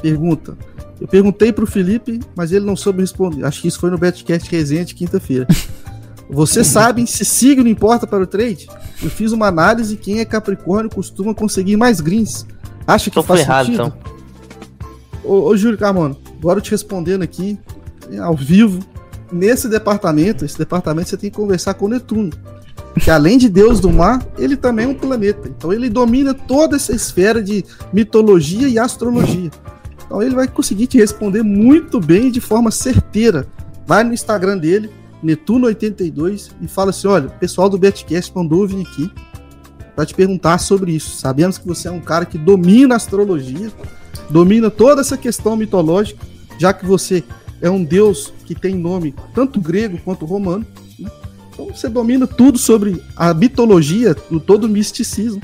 pergunta. Eu perguntei pro Felipe, mas ele não soube responder. Acho que isso foi no Betcast Resenha de quinta-feira. Você sabe se signo importa para o trade? Eu fiz uma análise quem é Capricórnio costuma conseguir mais greens. Acha que Tô faz errado, sentido? Então. Ô, ô, Júlio Carmona, agora eu te respondendo aqui, ao vivo. Nesse departamento, esse departamento você tem que conversar com o Netuno que além de Deus do mar, ele também é um planeta. Então ele domina toda essa esfera de mitologia e astrologia. Então ele vai conseguir te responder muito bem de forma certeira. Vai no Instagram dele, Netuno82, e fala assim: olha, o pessoal do Betcast mandou vir aqui para te perguntar sobre isso. Sabemos que você é um cara que domina a astrologia, domina toda essa questão mitológica, já que você é um deus que tem nome tanto grego quanto romano. Então você domina tudo sobre a mitologia, todo o misticismo.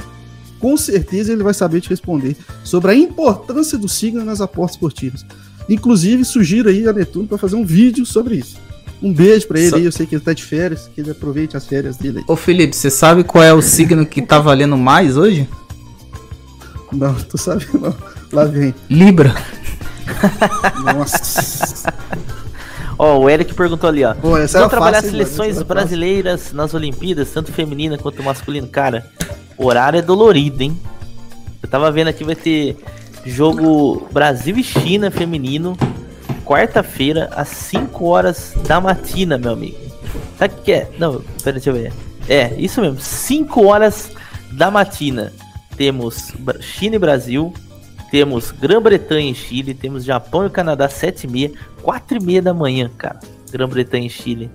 Com certeza ele vai saber te responder sobre a importância do signo nas apostas esportivas. Inclusive, sugiro aí a Netuno para fazer um vídeo sobre isso. Um beijo para ele Só... aí, eu sei que ele tá de férias, que ele aproveite as férias dele aí. Ô Felipe, você sabe qual é o signo que tá valendo mais hoje? Não, tu sabe não. Lá vem. Libra. Nossa. Ó, o Eric perguntou ali, ó. Pô, trabalhar fácil, seleções mano, brasileiras fácil. nas Olimpíadas, tanto feminina quanto masculino. Cara, horário é dolorido, hein? Eu tava vendo aqui, vai ter jogo Brasil e China feminino, quarta-feira, às 5 horas da matina, meu amigo. Sabe o que é? Não, pera, deixa eu ver. É, isso mesmo, 5 horas da matina. Temos China e Brasil, temos Grã-Bretanha e Chile, temos Japão e Canadá 7 e meia, 4 e meia da manhã, cara. Grã-Bretanha e Chile.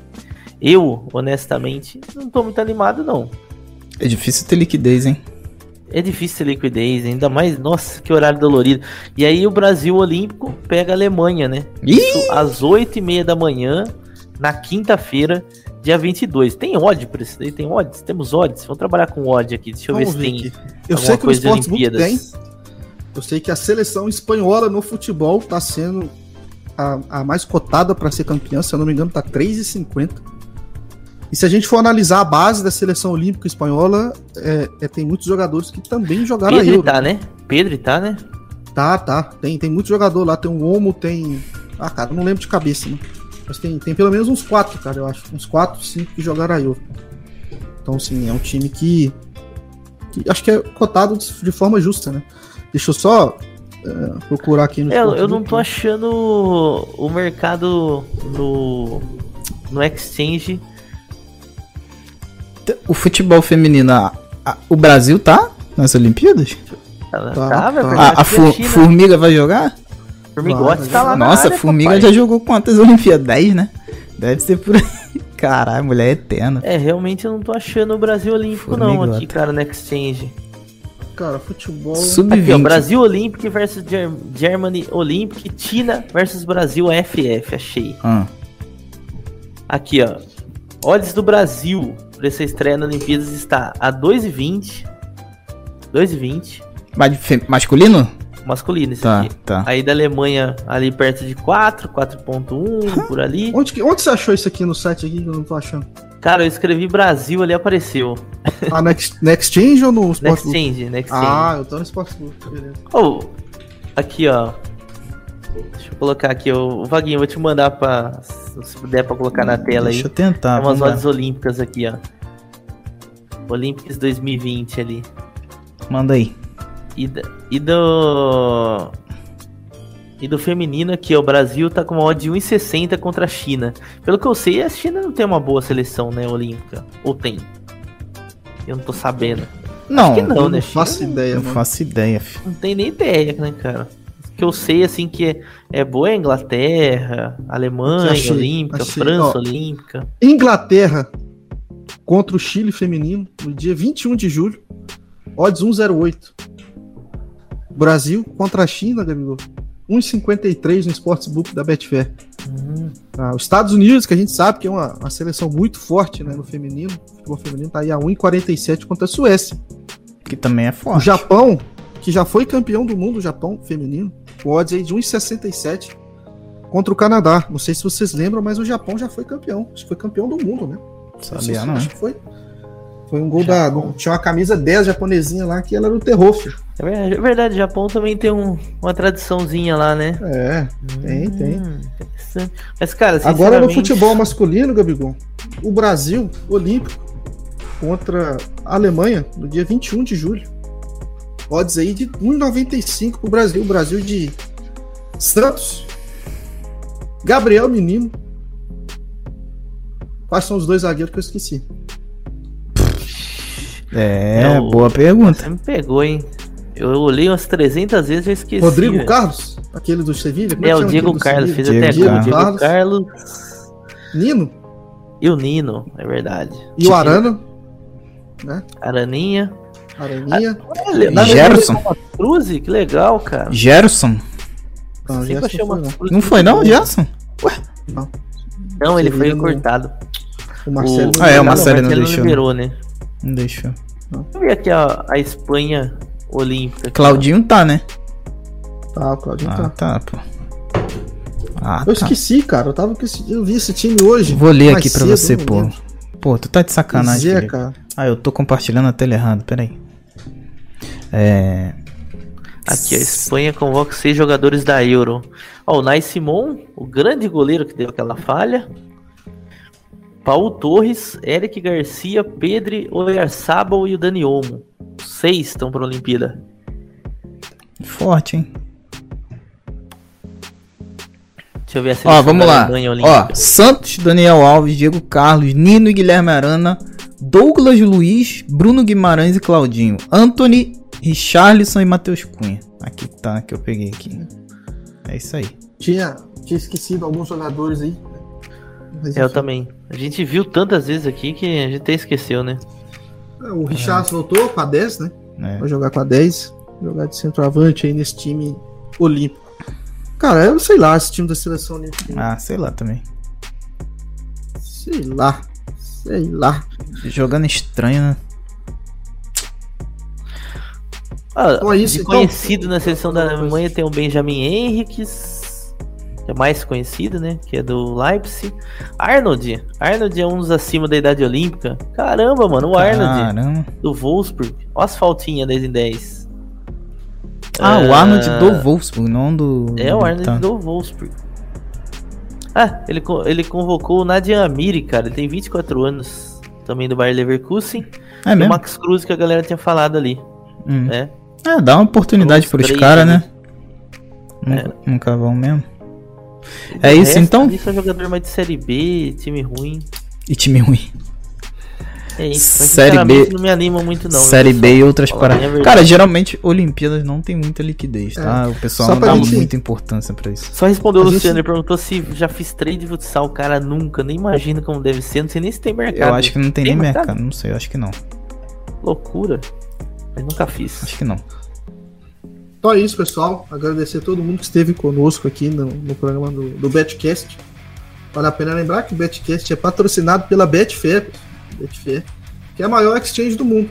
Eu, honestamente, não tô muito animado, não. É difícil ter liquidez, hein? É difícil ter liquidez, ainda mais, nossa, que horário dolorido. E aí o Brasil Olímpico pega a Alemanha, né? Isso às 8 e meia da manhã, na quinta-feira, dia 22. Tem odd pra isso daí? Tem odds? Temos odds? Vamos trabalhar com odd aqui, deixa eu Vamos ver se tem aqui. Eu sei que coisa de Olimpíadas. Tem. Eu sei que a seleção espanhola no futebol está sendo a, a, mais cotada para ser campeã, se eu não me engano, tá 3,50. E se a gente for analisar a base da seleção olímpica espanhola, é, é, tem muitos jogadores que também jogaram Pedro a Euro. tá, né? Pedro tá, né? Tá, tá. Tem, tem muito jogador lá. Tem o Omo, tem. Ah, cara, não lembro de cabeça, né? Mas tem, tem pelo menos uns quatro, cara, eu acho. Uns quatro, cinco que jogaram a Euro. Então, sim, é um time que, que acho que é cotado de, de forma justa, né? Deixa eu só uh, procurar aqui no. É, eu não tô achando o mercado no, no Exchange. O futebol feminino, a, a, o Brasil tá nas Olimpíadas? Ela tá, tá, tá. A, a fu Formiga vai jogar? Formigote tá lá Nossa, a Formiga papai. já jogou quantas Olimpíadas? 10, né? Deve ser por aí. Caralho, mulher é eterna. É, realmente eu não tô achando o Brasil Olímpico Formigota. não aqui, cara, no Exchange. Cara, futebol. Sub-20. Brasil Olympic versus Ger Germany Olympic, China versus Brasil FF, achei. Ah. Aqui, ó. Odds do Brasil pra essa estreia na Olimpíadas está a 2,20. 2,20. Mas masculino? Masculino, esse tá, aqui. Tá. Aí da Alemanha ali perto de 4, 4.1, por ali. Onde, que, onde você achou isso aqui no site aqui que eu não tô achando? Cara, eu escrevi Brasil ali apareceu. Ah, Next, Next Change ou no Sport Next Change, Next Change. Ah, eu tô no Sportsbook, beleza. Oh, aqui ó. Deixa eu colocar aqui, o Vaguinho, vou te mandar pra. Se puder pra colocar na tela Deixa aí. Deixa eu tentar. Tem umas odds olímpicas aqui, ó. Olympics 2020 ali. Manda aí. E, e do. E do feminino aqui, ó, o Brasil tá com uma odd de 1,60 contra a China. Pelo que eu sei, a China não tem uma boa seleção, né, olímpica. Ou tem? Eu não tô sabendo. Não, não, não né? faço ideia. Não faço ideia, filho. Não tem nem ideia, né, cara? que eu sei, assim, que é, é boa é Inglaterra, Alemanha achei, Olímpica, achei, França ó, Olímpica. Inglaterra contra o Chile feminino no dia 21 de julho. Odds 108. Brasil contra a China, Gabigol. 1,53 no Sportsbook da Betfair. Uhum. Ah, os Estados Unidos, que a gente sabe que é uma, uma seleção muito forte né, no feminino, o futebol feminino tá aí a 1,47 contra a Suécia. Que também é forte. O Japão, que já foi campeão do mundo, o Japão feminino, com odds aí de 1,67 contra o Canadá. Não sei se vocês lembram, mas o Japão já foi campeão. Acho que foi campeão do mundo, né? Sabia, não. Acho que foi. Foi um gol Japão. da. Tinha uma camisa 10 japonesinha lá que ela era o terror, filho. É, é verdade, o Japão também tem um, uma tradiçãozinha lá, né? É, tem, hum, tem. Mas, cara, Agora no futebol masculino, Gabigol, o Brasil Olímpico contra a Alemanha no dia 21 de julho. Odds aí de 1,95 pro Brasil. O Brasil de Santos, Gabriel Menino. Quais são os dois zagueiros que eu esqueci? É, é o... boa pergunta. Você me pegou, hein? Eu olhei umas 300 vezes e esqueci. Rodrigo Carlos? Aquele do Sevilha? É, é o Diego Carlos, fez até Diego, Diego Carlos. Carlos. Nino? E o Nino, é verdade. E o Arana? Né? Araninha. Araninha. Ah, Gerson. Cruze, que legal, cara. Gerson. Não, Gerson foi, não. não foi não, Gerson? Ué? Não. Não, ele foi cortado. O Marcelo. O... Ah, é, o Marcelo, não, deixou. liberou, né? Não deixou. Vamos ver aqui a, a Espanha Olímpica. Claudinho tá, né? Tá, o Claudinho ah, tá. tá, pô. Ah, eu tá. esqueci, cara. Eu, tava, eu vi esse time hoje. Vou ler aqui pra cedo, você, pô. Pô, tu tá de sacanagem. É, cara. Ah, eu tô compartilhando a tela errado, peraí. É. Aqui, a Espanha convoca seis jogadores da Euro. Ó, o Nai Simon, o grande goleiro que deu aquela falha. Paulo Torres, Eric Garcia, Pedro Oyarzabal e o Dani Olmo. Seis estão para a Olimpíada. Forte, hein? Deixa eu ver a Ó, vamos lá. Ó, Santos, Daniel Alves, Diego Carlos, Nino e Guilherme Arana, Douglas Luiz, Bruno Guimarães e Claudinho, Anthony, Richarlison e Matheus Cunha. Aqui tá, que eu peguei aqui. É isso aí. Tinha, tinha esquecido alguns jogadores aí. Mas, eu também. A gente viu tantas vezes aqui que a gente até esqueceu, né? É, o Richard é. voltou com a 10, né? É. Vai jogar com a 10. Jogar de centroavante aí nesse time olímpico. Cara, eu sei lá, esse time da seleção olímpica. Ah, sei lá também. Sei lá. Sei lá. Jogando estranho, né? Ah, então é isso, conhecido então... na seleção da Alemanha tem o Benjamin Henriques é mais conhecido, né? Que é do Leipzig. Arnold. Arnold é um dos acima da idade olímpica. Caramba, mano, o Arnold. Caramba. Do Wolfsburg. Ó as faltinhas 10 em 10. Ah, o Arnold do Wolfsburg, não do. É, o Arnold tá. do Wolfsburg. Ah, ele, ele convocou o Nadia Amiri, cara. Ele tem 24 anos. Também do Bayer Leverkusen. É mesmo? o Max Cruz, que a galera tinha falado ali. Hum. É. é, dá uma oportunidade pros caras, né? Nunca, é. nunca vão mesmo. É isso, então? Isso é jogador mais de série B, time ruim. E time ruim. É isso. série B não me anima muito não. Série B e outras paradas. Cara, geralmente Olimpíadas não tem muita liquidez, tá? É. O pessoal não dá gente... muita importância para isso. Só respondeu o Luciano, gente... ele perguntou se já fiz trade de futsal, cara, nunca, nem imagina como deve ser, não sei nem se tem mercado. Eu acho que não tem, tem nem mercado? mercado, não sei, eu acho que não. Loucura. Mas nunca fiz. Acho que não. Então é isso, pessoal. Agradecer a todo mundo que esteve conosco aqui no, no programa do, do Betcast. Vale a pena lembrar que o Betcast é patrocinado pela Betfair, Betfair, que é a maior exchange do mundo,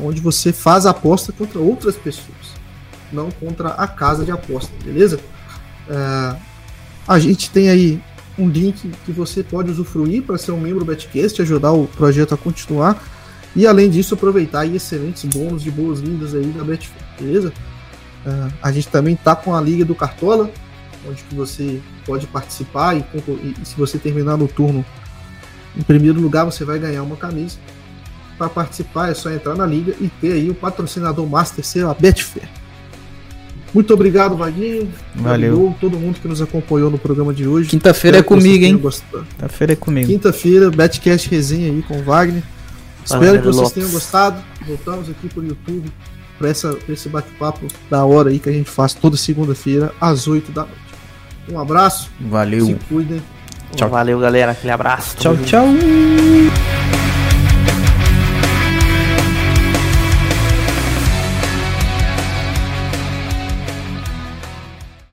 onde você faz aposta contra outras pessoas, não contra a casa de aposta, beleza? É, a gente tem aí um link que você pode usufruir para ser um membro do Betcast, ajudar o projeto a continuar. E além disso, aproveitar excelentes bônus de boas-vindas aí da Betfair, beleza? Uh, a gente também tá com a Liga do Cartola, onde que você pode participar e, e, se você terminar no turno em primeiro lugar, você vai ganhar uma camisa. Para participar é só entrar na liga e ter aí o patrocinador master ser a Betfair. Muito obrigado, Vaguinho. Valeu. todo mundo que nos acompanhou no programa de hoje. Quinta-feira é comigo, hein? Quinta-feira é comigo. Quinta-feira, Betcast resenha aí com o Wagner. Espero que vocês tenham gostado. Voltamos aqui pro YouTube para esse bate-papo da hora aí que a gente faz toda segunda-feira às 8 da noite. Um abraço. Valeu. Se cuidem. Tchau. Valeu, galera. Aquele abraço. Tchau, tchau.